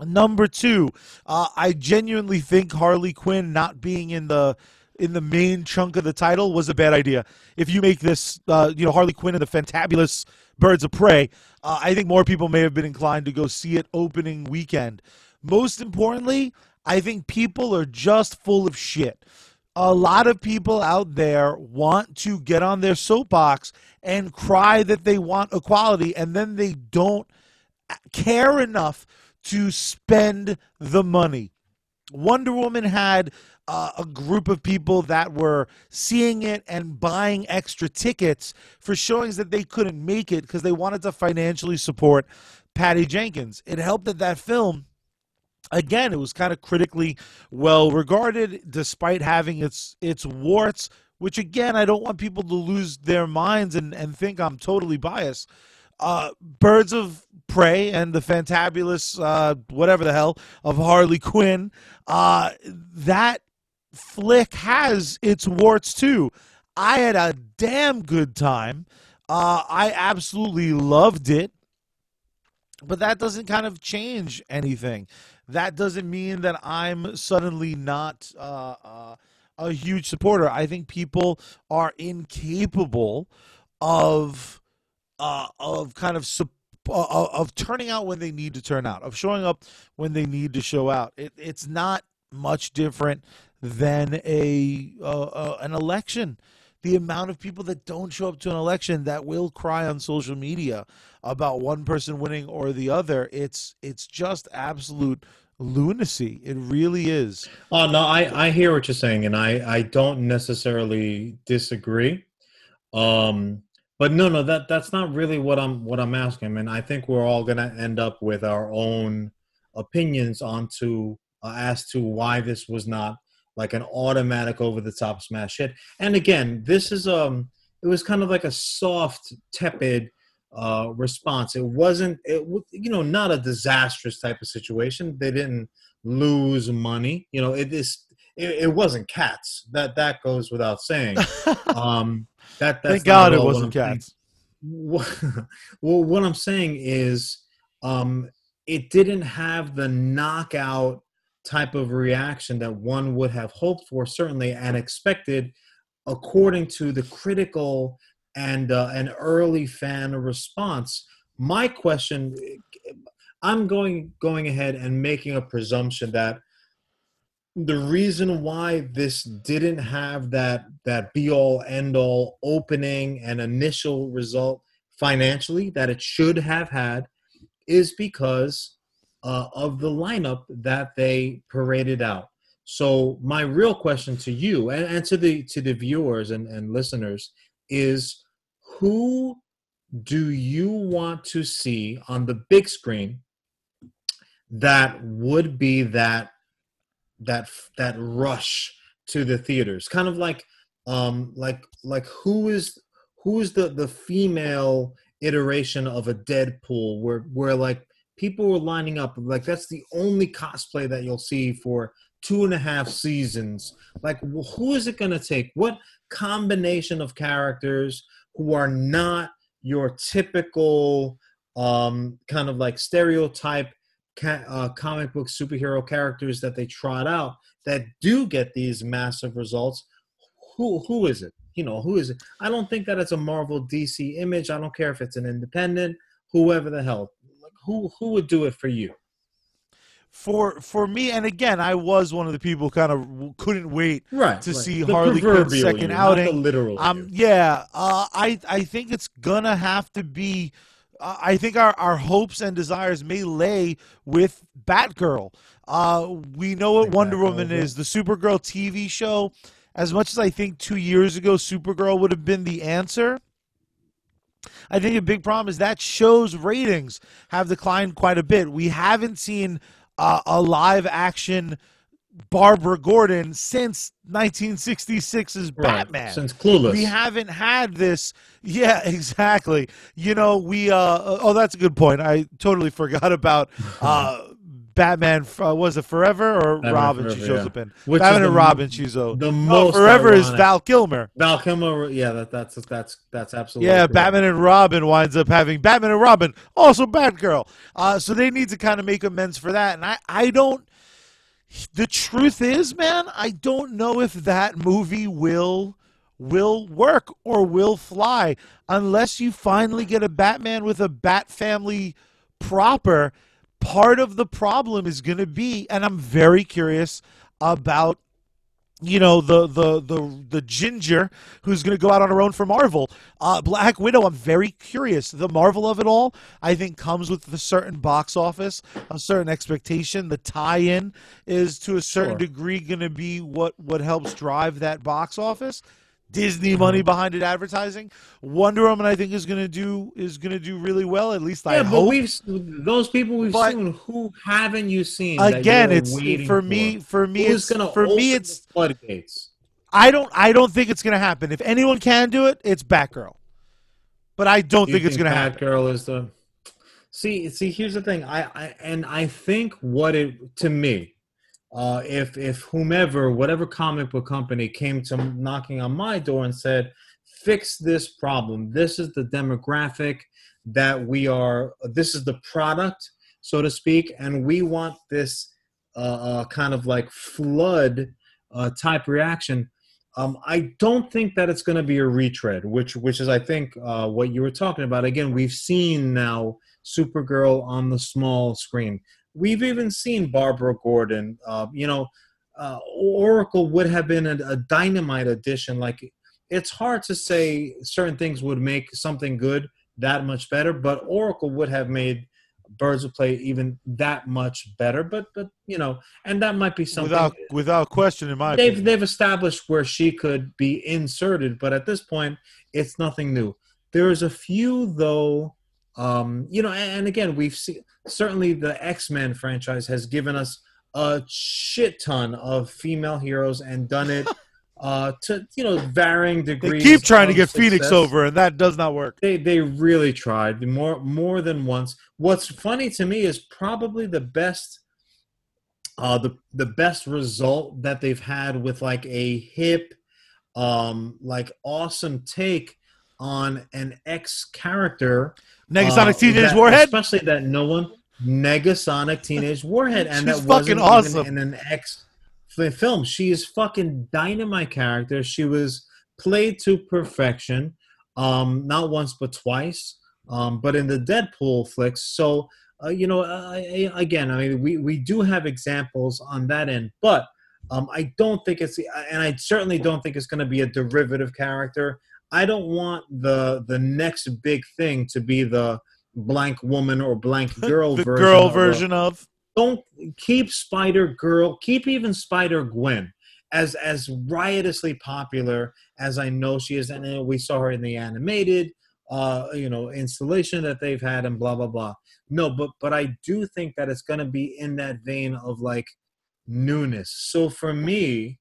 Speaker 2: Number two, uh, I genuinely think Harley Quinn not being in the in the main chunk of the title was a bad idea. If you make this, uh, you know, Harley Quinn and the Fantabulous Birds of Prey, uh, I think more people may have been inclined to go see it opening weekend. Most importantly, I think people are just full of shit a lot of people out there want to get on their soapbox and cry that they want equality, and then they don't care enough to spend the money. Wonder Woman had uh, a group of people that were seeing it and buying extra tickets for showings that they couldn't make it because they wanted to financially support Patty Jenkins. It helped that that film again, it was kind of critically well regarded, despite having its its warts. Which again, I don't want people to lose their minds and, and think I'm totally biased. Uh, Birds of Prey and the fantabulous uh, whatever the hell of Harley Quinn. Uh, that flick has its warts too. I had a damn good time. Uh, I absolutely loved it, but that doesn't kind of change anything that doesn't mean that I'm suddenly not uh, uh, a huge supporter. I think people are incapable of uh, of kind of su- uh, of turning out when they need to turn out, of showing up when they need to show out. It, it's not much different than a uh, uh, an election. The amount of people that don't show up to an election that will cry on social media about one person winning or the other it's it's just absolute lunacy. It really is.
Speaker 1: Oh no i i hear what you're saying and i i don't necessarily disagree. Um but no no that that's not really what i'm what i'm asking. I mean, i think we're all gonna end up with our own opinions onto uh, as to why this was not like an automatic over the top smash hit. And again, this is um it was kind of like a soft, tepid uh, response. It wasn't it you know not a disastrous type of situation. They didn't lose money. You know it is it, it wasn't cats. That that goes without saying. um, that
Speaker 2: thank God it wasn't cats.
Speaker 1: well, what I'm saying is um, it didn't have the knockout type of reaction that one would have hoped for, certainly, and expected, according to the critical and uh, an early fan response. My question, I'm going going ahead and making a presumption that the reason why this didn't have that that be all end all opening and initial result financially that it should have had is because uh, of the lineup that they paraded out. So my real question to you and, and to the to the viewers and, and listeners is who do you want to see on the big screen that would be that that that rush to the theaters kind of like um like like who is who is the the female iteration of a deadpool where where like people were lining up like that's the only cosplay that you'll see for two and a half seasons. Like who is it going to take? What combination of characters who are not your typical um, kind of like stereotype ca- uh, comic book superhero characters that they trot out that do get these massive results? Who who is it? You know who is it? I don't think that it's a marvel dc image. I don't care if it's an independent whoever the hell who who would do it for you?
Speaker 2: For for me, and again, I was one of the people kind of couldn't wait
Speaker 1: right,
Speaker 2: to
Speaker 1: right.
Speaker 2: see
Speaker 1: the
Speaker 2: Harley Quinn's second
Speaker 1: you,
Speaker 2: outing.
Speaker 1: literal.
Speaker 2: Um, yeah, uh, I I think it's gonna have to be. Uh, I think our, our hopes and desires may lay with Batgirl. Uh, we know what Wonder Batgirl, Woman is. The Supergirl TV show. As much as I think two years ago Supergirl would have been the answer, I think a big problem is that show's ratings have declined quite a bit. We haven't seen uh, a live action Barbara Gordon since 1966's Batman.
Speaker 1: Right. Since Clueless.
Speaker 2: We haven't had this. Yeah, exactly. You know, we uh oh that's a good point. I totally forgot about uh Batman uh, was it Forever or
Speaker 1: Batman
Speaker 2: Robin
Speaker 1: Forever,
Speaker 2: she shows
Speaker 1: yeah.
Speaker 2: up in.
Speaker 1: Which
Speaker 2: Batman
Speaker 1: is
Speaker 2: and
Speaker 1: the-
Speaker 2: Robin she's a
Speaker 1: the
Speaker 2: no,
Speaker 1: most
Speaker 2: Forever is. Val Kilmer.
Speaker 1: Val Kilmer, yeah, that, that's that's that's absolutely
Speaker 2: Yeah,
Speaker 1: correct.
Speaker 2: Batman and Robin winds up having Batman and Robin, also Batgirl. Uh, so they need to kind of make amends for that. And I, I don't. The truth is, man, I don't know if that movie will will work or will fly unless you finally get a Batman with a Bat family proper. Part of the problem is going to be, and I'm very curious about you know the the the the ginger who's going to go out on her own for Marvel. Uh, Black Widow. I'm very curious. The Marvel of it all, I think, comes with a certain box office, a certain expectation. The tie-in is to a certain
Speaker 1: Sure.
Speaker 2: degree going to be what what helps drive that box office. Disney money mm-hmm. behind it, advertising. Wonder Woman, I think, is going to do is going to do really well. At least I
Speaker 1: but
Speaker 2: hope.
Speaker 1: we've those people we've
Speaker 2: But-
Speaker 1: seen. Who haven't you seen?
Speaker 2: Again, it's for me. For me,
Speaker 1: Who's
Speaker 2: it's
Speaker 1: gonna
Speaker 2: for me. It's
Speaker 1: floodgates.
Speaker 2: I don't I don't think it's going to happen. If anyone can do it, it's Batgirl. But I don't
Speaker 1: You
Speaker 2: think it's going to happen.
Speaker 1: Batgirl is the. See, see. Here's the thing. I, I and I think what it to me, uh, if if whomever, whatever comic book company came to knocking on my door and said, "Fix this problem. This is the demographic that we are. This is the product, so to speak, and we want this uh, uh, kind of like flood uh, type reaction." Um, I don't think that it's going to be a retread, which which is I think uh, what you were talking about. Again, we've seen now Supergirl on the small screen. We've even seen Barbara Gordon. Uh, you know, uh, Oracle would have been a, a dynamite addition. Like it's hard to say certain things would make something good that much better, but Oracle would have made Birds of Prey even that much better. But but you know, and that might be something
Speaker 2: Without without question, in my
Speaker 1: they've
Speaker 2: opinion.
Speaker 1: they've established where she could be inserted, but at this point, it's nothing new. There's a few though, um, you know, and, and again, we've seen certainly the X Men franchise has given us a shit ton of female heroes and done it uh, to you know varying
Speaker 2: They
Speaker 1: degrees.
Speaker 2: keep trying to get Phoenix over, and that does not work.
Speaker 1: They they really tried more more than once. What's funny to me is probably the best uh the the best result that they've had with like a hip um like awesome take on an X character
Speaker 2: Negasonic
Speaker 1: uh,
Speaker 2: Teenage
Speaker 1: that-
Speaker 2: Warhead.
Speaker 1: especially that no one Negasonic Teenage Warhead and that wasn't
Speaker 2: fucking awesome.
Speaker 1: in an X film. She is fucking dynamite character. She was played to perfection, um, not once but twice. Um, but in the Deadpool flicks, so uh, you know, uh, I- again, I mean, we we do have examples on that end, but um, I don't think it's, and I certainly don't think it's going to be a derivative character. I don't want the the next big thing to be the blank woman or blank girl
Speaker 2: the
Speaker 1: version.
Speaker 2: girl
Speaker 1: of
Speaker 2: version of.
Speaker 1: don't keep Spider Girl, keep even Spider Gwen as as riotously popular as I know she is, and uh, we saw her in the animated, uh, you know, installation that they've had, and blah blah blah. No, but but I do think that it's going to be in that vein of like newness. So for me,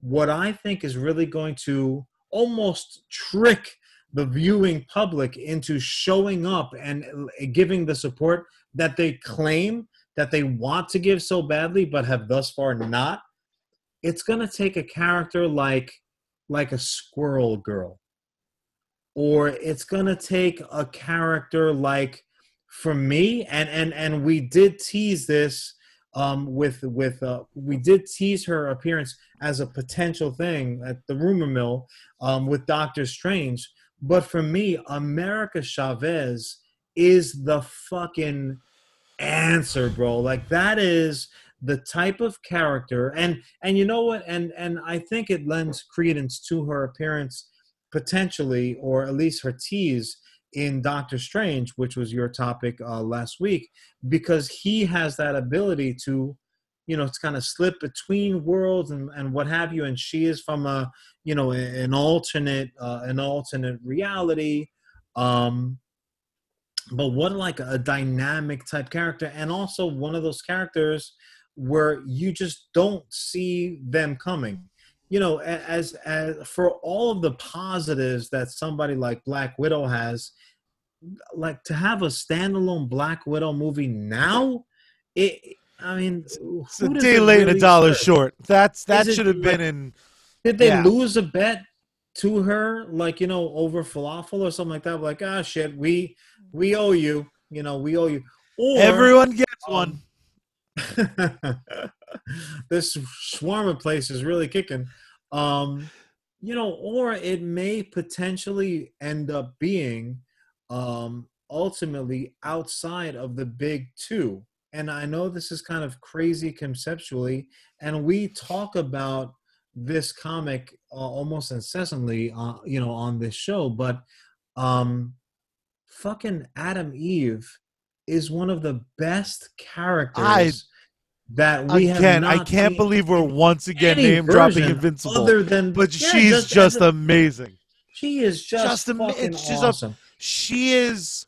Speaker 1: what I think is really going to almost trick the viewing public into showing up and giving the support that they claim that they want to give so badly but have thus far not. It's going to take a character like like a squirrel girl. Or it's going to take a character like for me and and and we did tease this um with with uh we did tease her appearance as a potential thing at the rumor mill um with Doctor Strange but for me America Chavez is the fucking answer bro. Like that is the type of character and and you know what? And and i think it lends credence to her appearance potentially or at least her tease in doctor strange which was your topic uh, last week because he has that ability to you know to kind of slip between worlds and, and what have you and she is from a you know an alternate uh, an alternate reality Um, but what like a dynamic type character, and also one of those characters where you just don't see them coming. You know, as as for all of the positives that somebody like Black Widow has, like to have a standalone Black Widow movie now, it. I mean,
Speaker 2: it's a day late and a dollar serve? short. That's that should have been in.
Speaker 1: Did they yeah. lose a bet to her, like you know, over falafel or something like that? Like, ah, shit, we we owe you. You know, we owe you.
Speaker 2: Or everyone gets um, one.
Speaker 1: this shawarma place is really kicking. Um, you know, or it may potentially end up being um, ultimately outside of the big two. And I know this is kind of crazy conceptually, and we talk about this comic uh, almost incessantly, uh, you know, on this show. But um, fucking Atom Eve is one of the best characters I, that we
Speaker 2: again,
Speaker 1: have.
Speaker 2: I can't believe we're once again name dropping Invincible. Other than, but yeah, she's just, just amazing.
Speaker 1: She is just, just am- it's just awesome. A,
Speaker 2: she is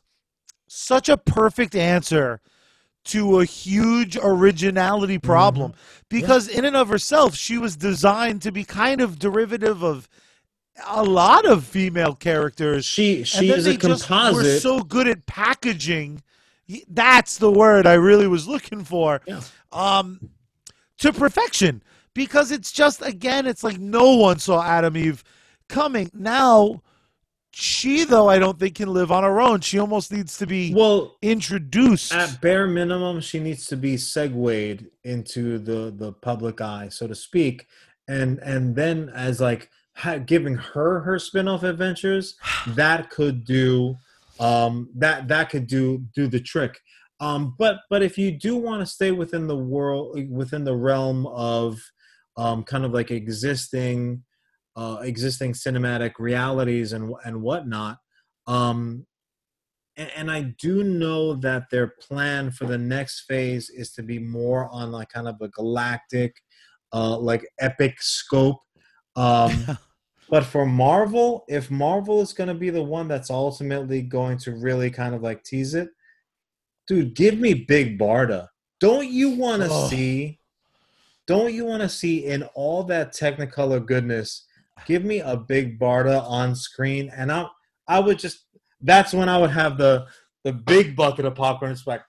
Speaker 2: such a perfect answer to a huge originality mm-hmm. problem mm-hmm. because yeah. in and of herself she was designed to be kind of derivative of a lot of female characters.
Speaker 1: She she is a composite.
Speaker 2: We're so good at packaging. That's the word I really was looking for. Yeah. Um, to perfection because it's just again, it's like no one saw Atom Eve coming. Now she though I don't think can live on her own. She almost needs to be
Speaker 1: well
Speaker 2: introduced.
Speaker 1: At bare minimum, she needs to be segued into the the public eye, so to speak, and and then as like giving her her spin-off adventures that could do um that that could do do the trick um but but if you do want to stay within the world within the realm of um kind of like existing uh existing cinematic realities and and whatnot um and, and i do know that their plan for the next phase is to be more on like kind of a galactic uh like epic scope um But for Marvel, if Marvel is going to be the one that's ultimately going to really kind of like tease it, dude, give me Big Barda. Don't you want to oh. see? Don't you want to see in all that Technicolor goodness? Give me a Big Barda on screen, and I I would just that's when I would have the the big bucket of popcorn. It's like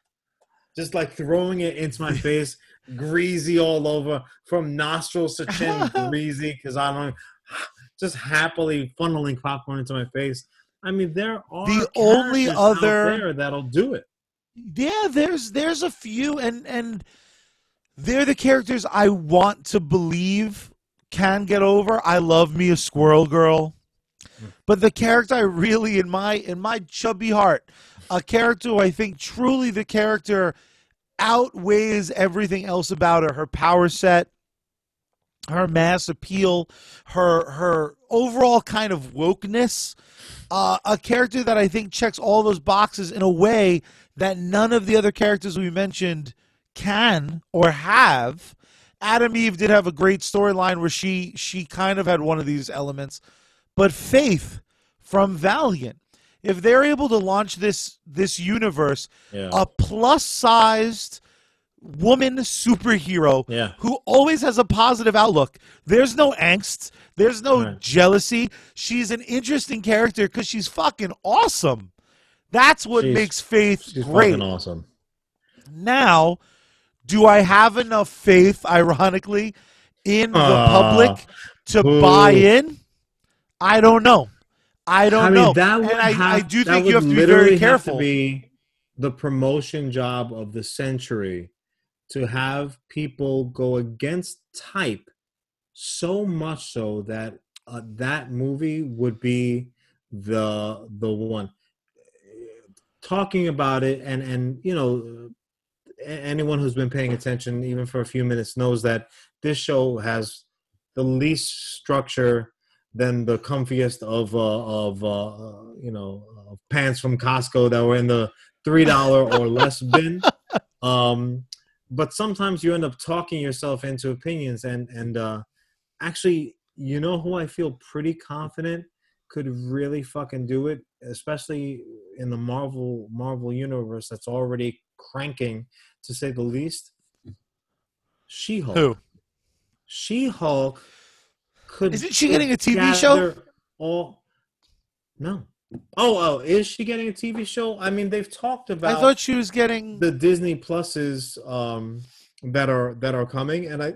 Speaker 1: just like throwing it into my face, greasy all over from nostrils to chin, greasy because I don't just happily funneling popcorn into my face. I mean, there are
Speaker 2: the only other
Speaker 1: that'll do it.
Speaker 2: Yeah, there's there's a few, and and they're the characters I want to believe can get over. I love me a squirrel girl, but the character I really in my in my chubby heart, a character who I think truly the character outweighs everything else about her. Her power set, her mass appeal, her her overall kind of wokeness, uh, a character that I think checks all those boxes in a way that none of the other characters we mentioned can or have. Atom Eve did have a great storyline where she she kind of had one of these elements, but Faith from Valiant, if they're able to launch this this universe, yeah. a plus sized woman superhero
Speaker 1: yeah.
Speaker 2: who always has a positive outlook. There's no angst. There's no right. jealousy. She's an interesting character because she's fucking awesome. That's what she's, makes Faith great.
Speaker 1: Fucking awesome.
Speaker 2: Now, do I have enough faith, ironically, in the uh, public to ooh. buy in? I don't know. I don't I mean, know.
Speaker 1: That
Speaker 2: would
Speaker 1: and I,
Speaker 2: I do think you have to be very careful.
Speaker 1: be the promotion job of the century to have people go against type so much so that uh, that movie would be the the one talking about it and and you know anyone who's been paying attention even for a few minutes knows that this show has the least structure than the comfiest of uh, of uh, you know pants from Costco that were in the three dollar or less bin. Um, but sometimes you end up talking yourself into opinions and and uh actually you know who i feel pretty confident could really fucking do it especially in the Marvel Marvel universe that's already cranking to say the least. She-Hulk.
Speaker 2: Who?
Speaker 1: She-Hulk could
Speaker 2: Isn't she getting a TV show?
Speaker 1: All no. Oh, oh, is she getting a TV show? I mean, they've talked about
Speaker 2: I thought she was getting.
Speaker 1: the Disney Pluses um, that are that are coming, and I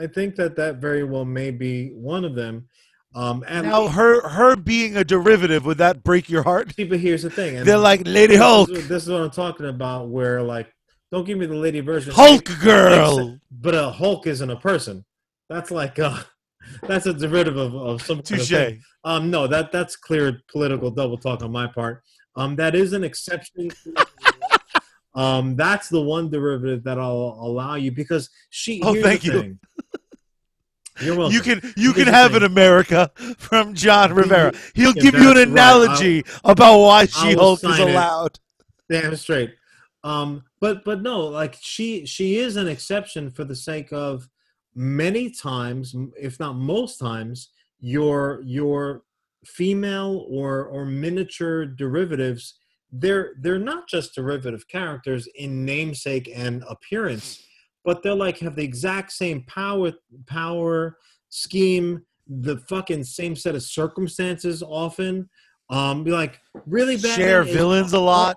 Speaker 1: I think that that very well may be one of them. Um, and
Speaker 2: Now her her being a derivative would that break your heart?
Speaker 1: See, but here's the thing.
Speaker 2: They're like Lady
Speaker 1: this is-
Speaker 2: Hulk,
Speaker 1: This is what I'm talking about. Where like, don't give me the lady version.
Speaker 2: Hulk girl.
Speaker 1: But a Hulk isn't a person. That's like uh that's a derivative of, of some kind of
Speaker 2: Touche.
Speaker 1: Um, no, that that's clear political double talk on my part. Um, that is an exception. um, that's the one derivative that I'll allow you because she.
Speaker 2: Oh, thank you.
Speaker 1: You're welcome.
Speaker 2: You can you can have an America from John Rivera. He'll give you an
Speaker 1: that's right.
Speaker 2: analogy about why She Hulk is
Speaker 1: sign it.
Speaker 2: allowed.
Speaker 1: damn straight. Um, but but no, like she she is an exception for the sake of many times, if not most times, your your female or or miniature derivatives they're they're not just derivative characters in namesake and appearance but they're like have the exact same power power scheme the fucking same set of circumstances often. Um be like really bad
Speaker 2: Share villains a lot.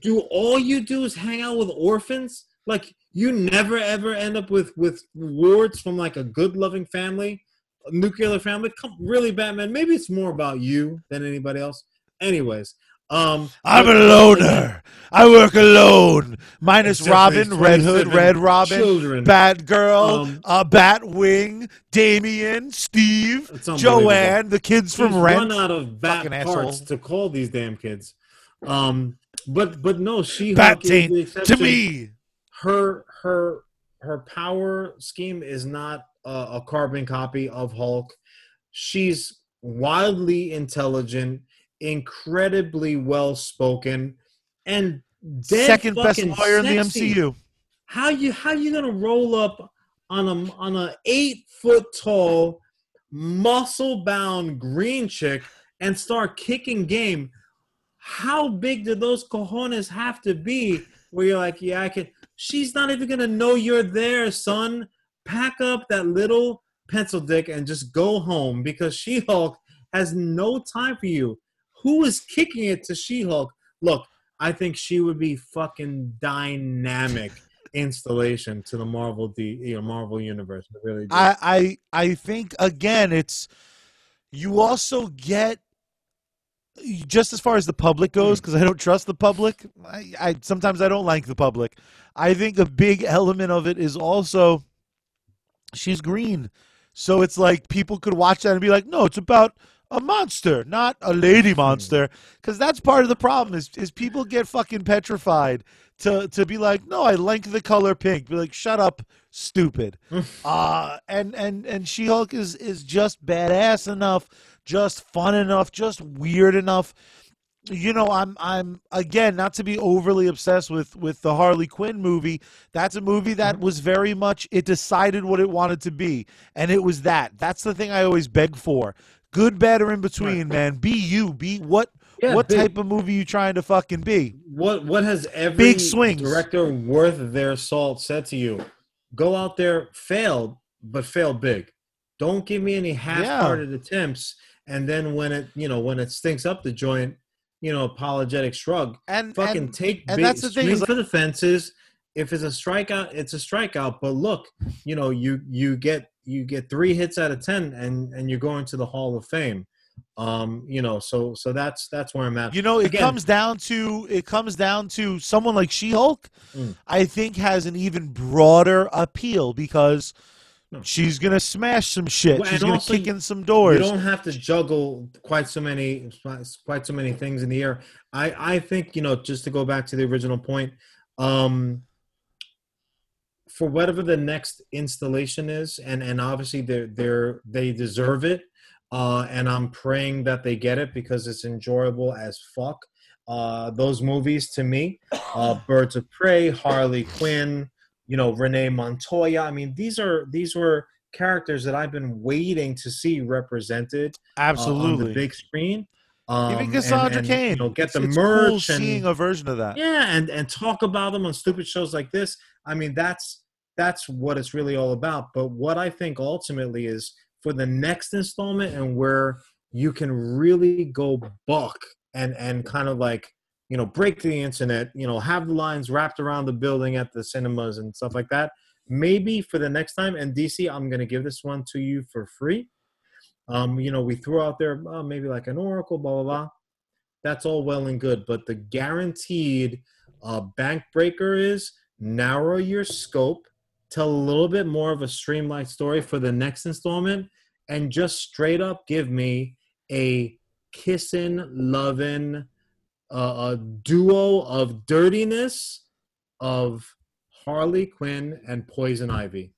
Speaker 1: do all you do is hang out with orphans? Like you never ever end up with with wards from like a good loving family nuclear family? Come really batman maybe it's more about you than anybody else. Anyways um
Speaker 2: I'm a loner. I work alone. Minus Robin, Red Hood, Red Robin,
Speaker 1: children.
Speaker 2: Batgirl,
Speaker 1: Um,
Speaker 2: uh, Batwing, Damian, Steve, Joanne, the kids from Rent.
Speaker 1: run out of bat
Speaker 2: Fucking
Speaker 1: parts
Speaker 2: asshole.
Speaker 1: to call these damn kids um but but no she
Speaker 2: Bat taint to me.
Speaker 1: her her her power scheme is not a, a carbon copy of Hulk. She's wildly intelligent, incredibly well spoken, and
Speaker 2: Second best lawyer in the. MCU.
Speaker 1: How you how you gonna roll up on a on a eight foot tall, muscle bound green chick and start kicking game? How big do those cojones have to be? Where you're like, yeah, I can. She's not even gonna know you're there, son. Pack up that little pencil dick and just go home because She Hulk has no time for you. Who is kicking it to She Hulk? Look, I think she would be fucking dynamic installation to the Marvel D, you know, Marvel universe. I really do.
Speaker 2: I, I I think again it's you also get just as far as the public
Speaker 1: Hmm.
Speaker 2: goes because I don't trust the public. I, I sometimes I don't like the public. I think a big element of it is also she's green, so it's like people could watch that and be like, no, it's about a monster, not a lady
Speaker 1: Hmm.
Speaker 2: monster, because that's part of the problem is is people get fucking petrified to to be like, no, I like the color pink. Be like, shut up, stupid. uh and and and She Hulk is is just badass enough, just fun enough, just weird enough. You know, I'm I'm again not to be overly obsessed with with the Harley Quinn movie. That's a movie that was very much it decided what it wanted to be, and it was that. That's the thing I always beg for. Good, bad, or in between, man. Be you. Be what
Speaker 1: Yeah,
Speaker 2: what
Speaker 1: big-
Speaker 2: type of movie you trying to fucking be?
Speaker 1: what what has every
Speaker 2: Big swings.
Speaker 1: director worth their salt said to you? Go out there, fail, but fail big. Don't give me any half-hearted attempts, and then when it you know when it stinks up the joint, you know, apologetic shrug.
Speaker 2: And
Speaker 1: Fucking
Speaker 2: and,
Speaker 1: take
Speaker 2: and
Speaker 1: big,
Speaker 2: that's the thing
Speaker 1: swing
Speaker 2: is like-
Speaker 1: for the fences. If it's a strikeout, it's a strikeout. But look, you know, you you get you get three hits out of ten, and and you're going to the Hall of Fame. Um, you know, so so that's that's where I'm at.
Speaker 2: You know, it
Speaker 1: Again-
Speaker 2: comes down to it comes down to someone like She-Hulk.
Speaker 1: Mm.
Speaker 2: I think has an even broader appeal because
Speaker 1: No.
Speaker 2: she's gonna smash some shit.
Speaker 1: Well,
Speaker 2: she's gonna
Speaker 1: also
Speaker 2: kick in some doors.
Speaker 1: you don't have to juggle quite so many quite so many things in the air i i think you know just to go back to the original point um for whatever the next installation is and and obviously they're they're they deserve it uh and i'm praying that they get it because it's enjoyable as fuck uh those movies to me uh birds of prey harley quinn you know renee montoya i mean these are these were characters that i've been waiting to see represented uh, on
Speaker 2: Absolutely.
Speaker 1: the big screen Um,
Speaker 3: Even Cassandra
Speaker 1: and,
Speaker 3: Cain.
Speaker 1: you know, get
Speaker 3: It's-
Speaker 1: the
Speaker 3: it's
Speaker 1: merch
Speaker 3: cool
Speaker 1: and
Speaker 3: seeing a version of that.
Speaker 1: yeah, and and talk about them on stupid shows like this. I mean, that's that's what it's really all about. But what I think ultimately is for the next installment and where you can really go buck and and kind of like you know break the internet, you know, have the lines wrapped around the building at the cinemas and stuff like that. Maybe for the next time, and DC, I'm gonna give this one to you for free. Um, you know, we threw out there uh, maybe like an Oracle, blah blah blah. That's all well and good, but the guaranteed uh, bank breaker is narrow your scope, tell a little bit more of a streamlined story for the next installment, and just straight up give me a kissing, loving, uh, a duo of dirtiness of Harley Quinn and Poison Ivy.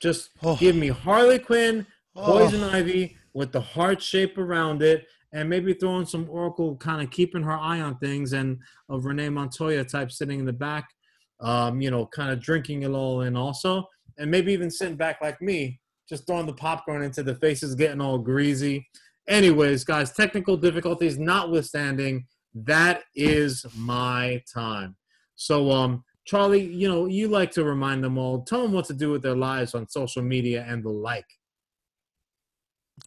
Speaker 1: Just
Speaker 3: Oh.
Speaker 1: give me Harley Quinn,
Speaker 3: Oh.
Speaker 1: Poison Ivy with the heart shape around it, and maybe throwing some Oracle, kind of keeping her eye on things, and of Renee Montoya type sitting in the back, um, you know, kind of drinking it all in also, and maybe even sitting back like me, just throwing the popcorn into the faces, getting all greasy. Anyways, guys, technical difficulties notwithstanding, that is my time. So, um, Charlie, you know, you like to remind them all, tell them what to do with their lives on social media and the like.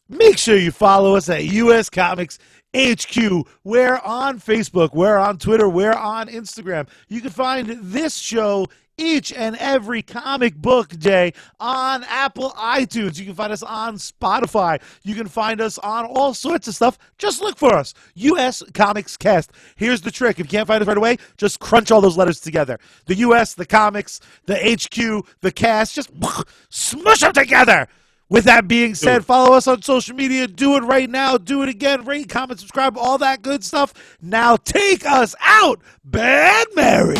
Speaker 3: Make sure you follow us at US Comics HQ. We're on Facebook, we're on Twitter, we're on Instagram. You can find this show each and every comic book day on Apple iTunes. You can find us on Spotify. You can find us on all sorts of stuff. Just look for us. US Comics Cast. Here's the trick. If you can't find us right away, just crunch all those letters together. The US, the comics, the HQ, the cast, just smush them together. With that being said, follow us on social media. Do it right now. Do it again. Rate, comment, subscribe, all that good stuff. Now take us out, Bad Mary.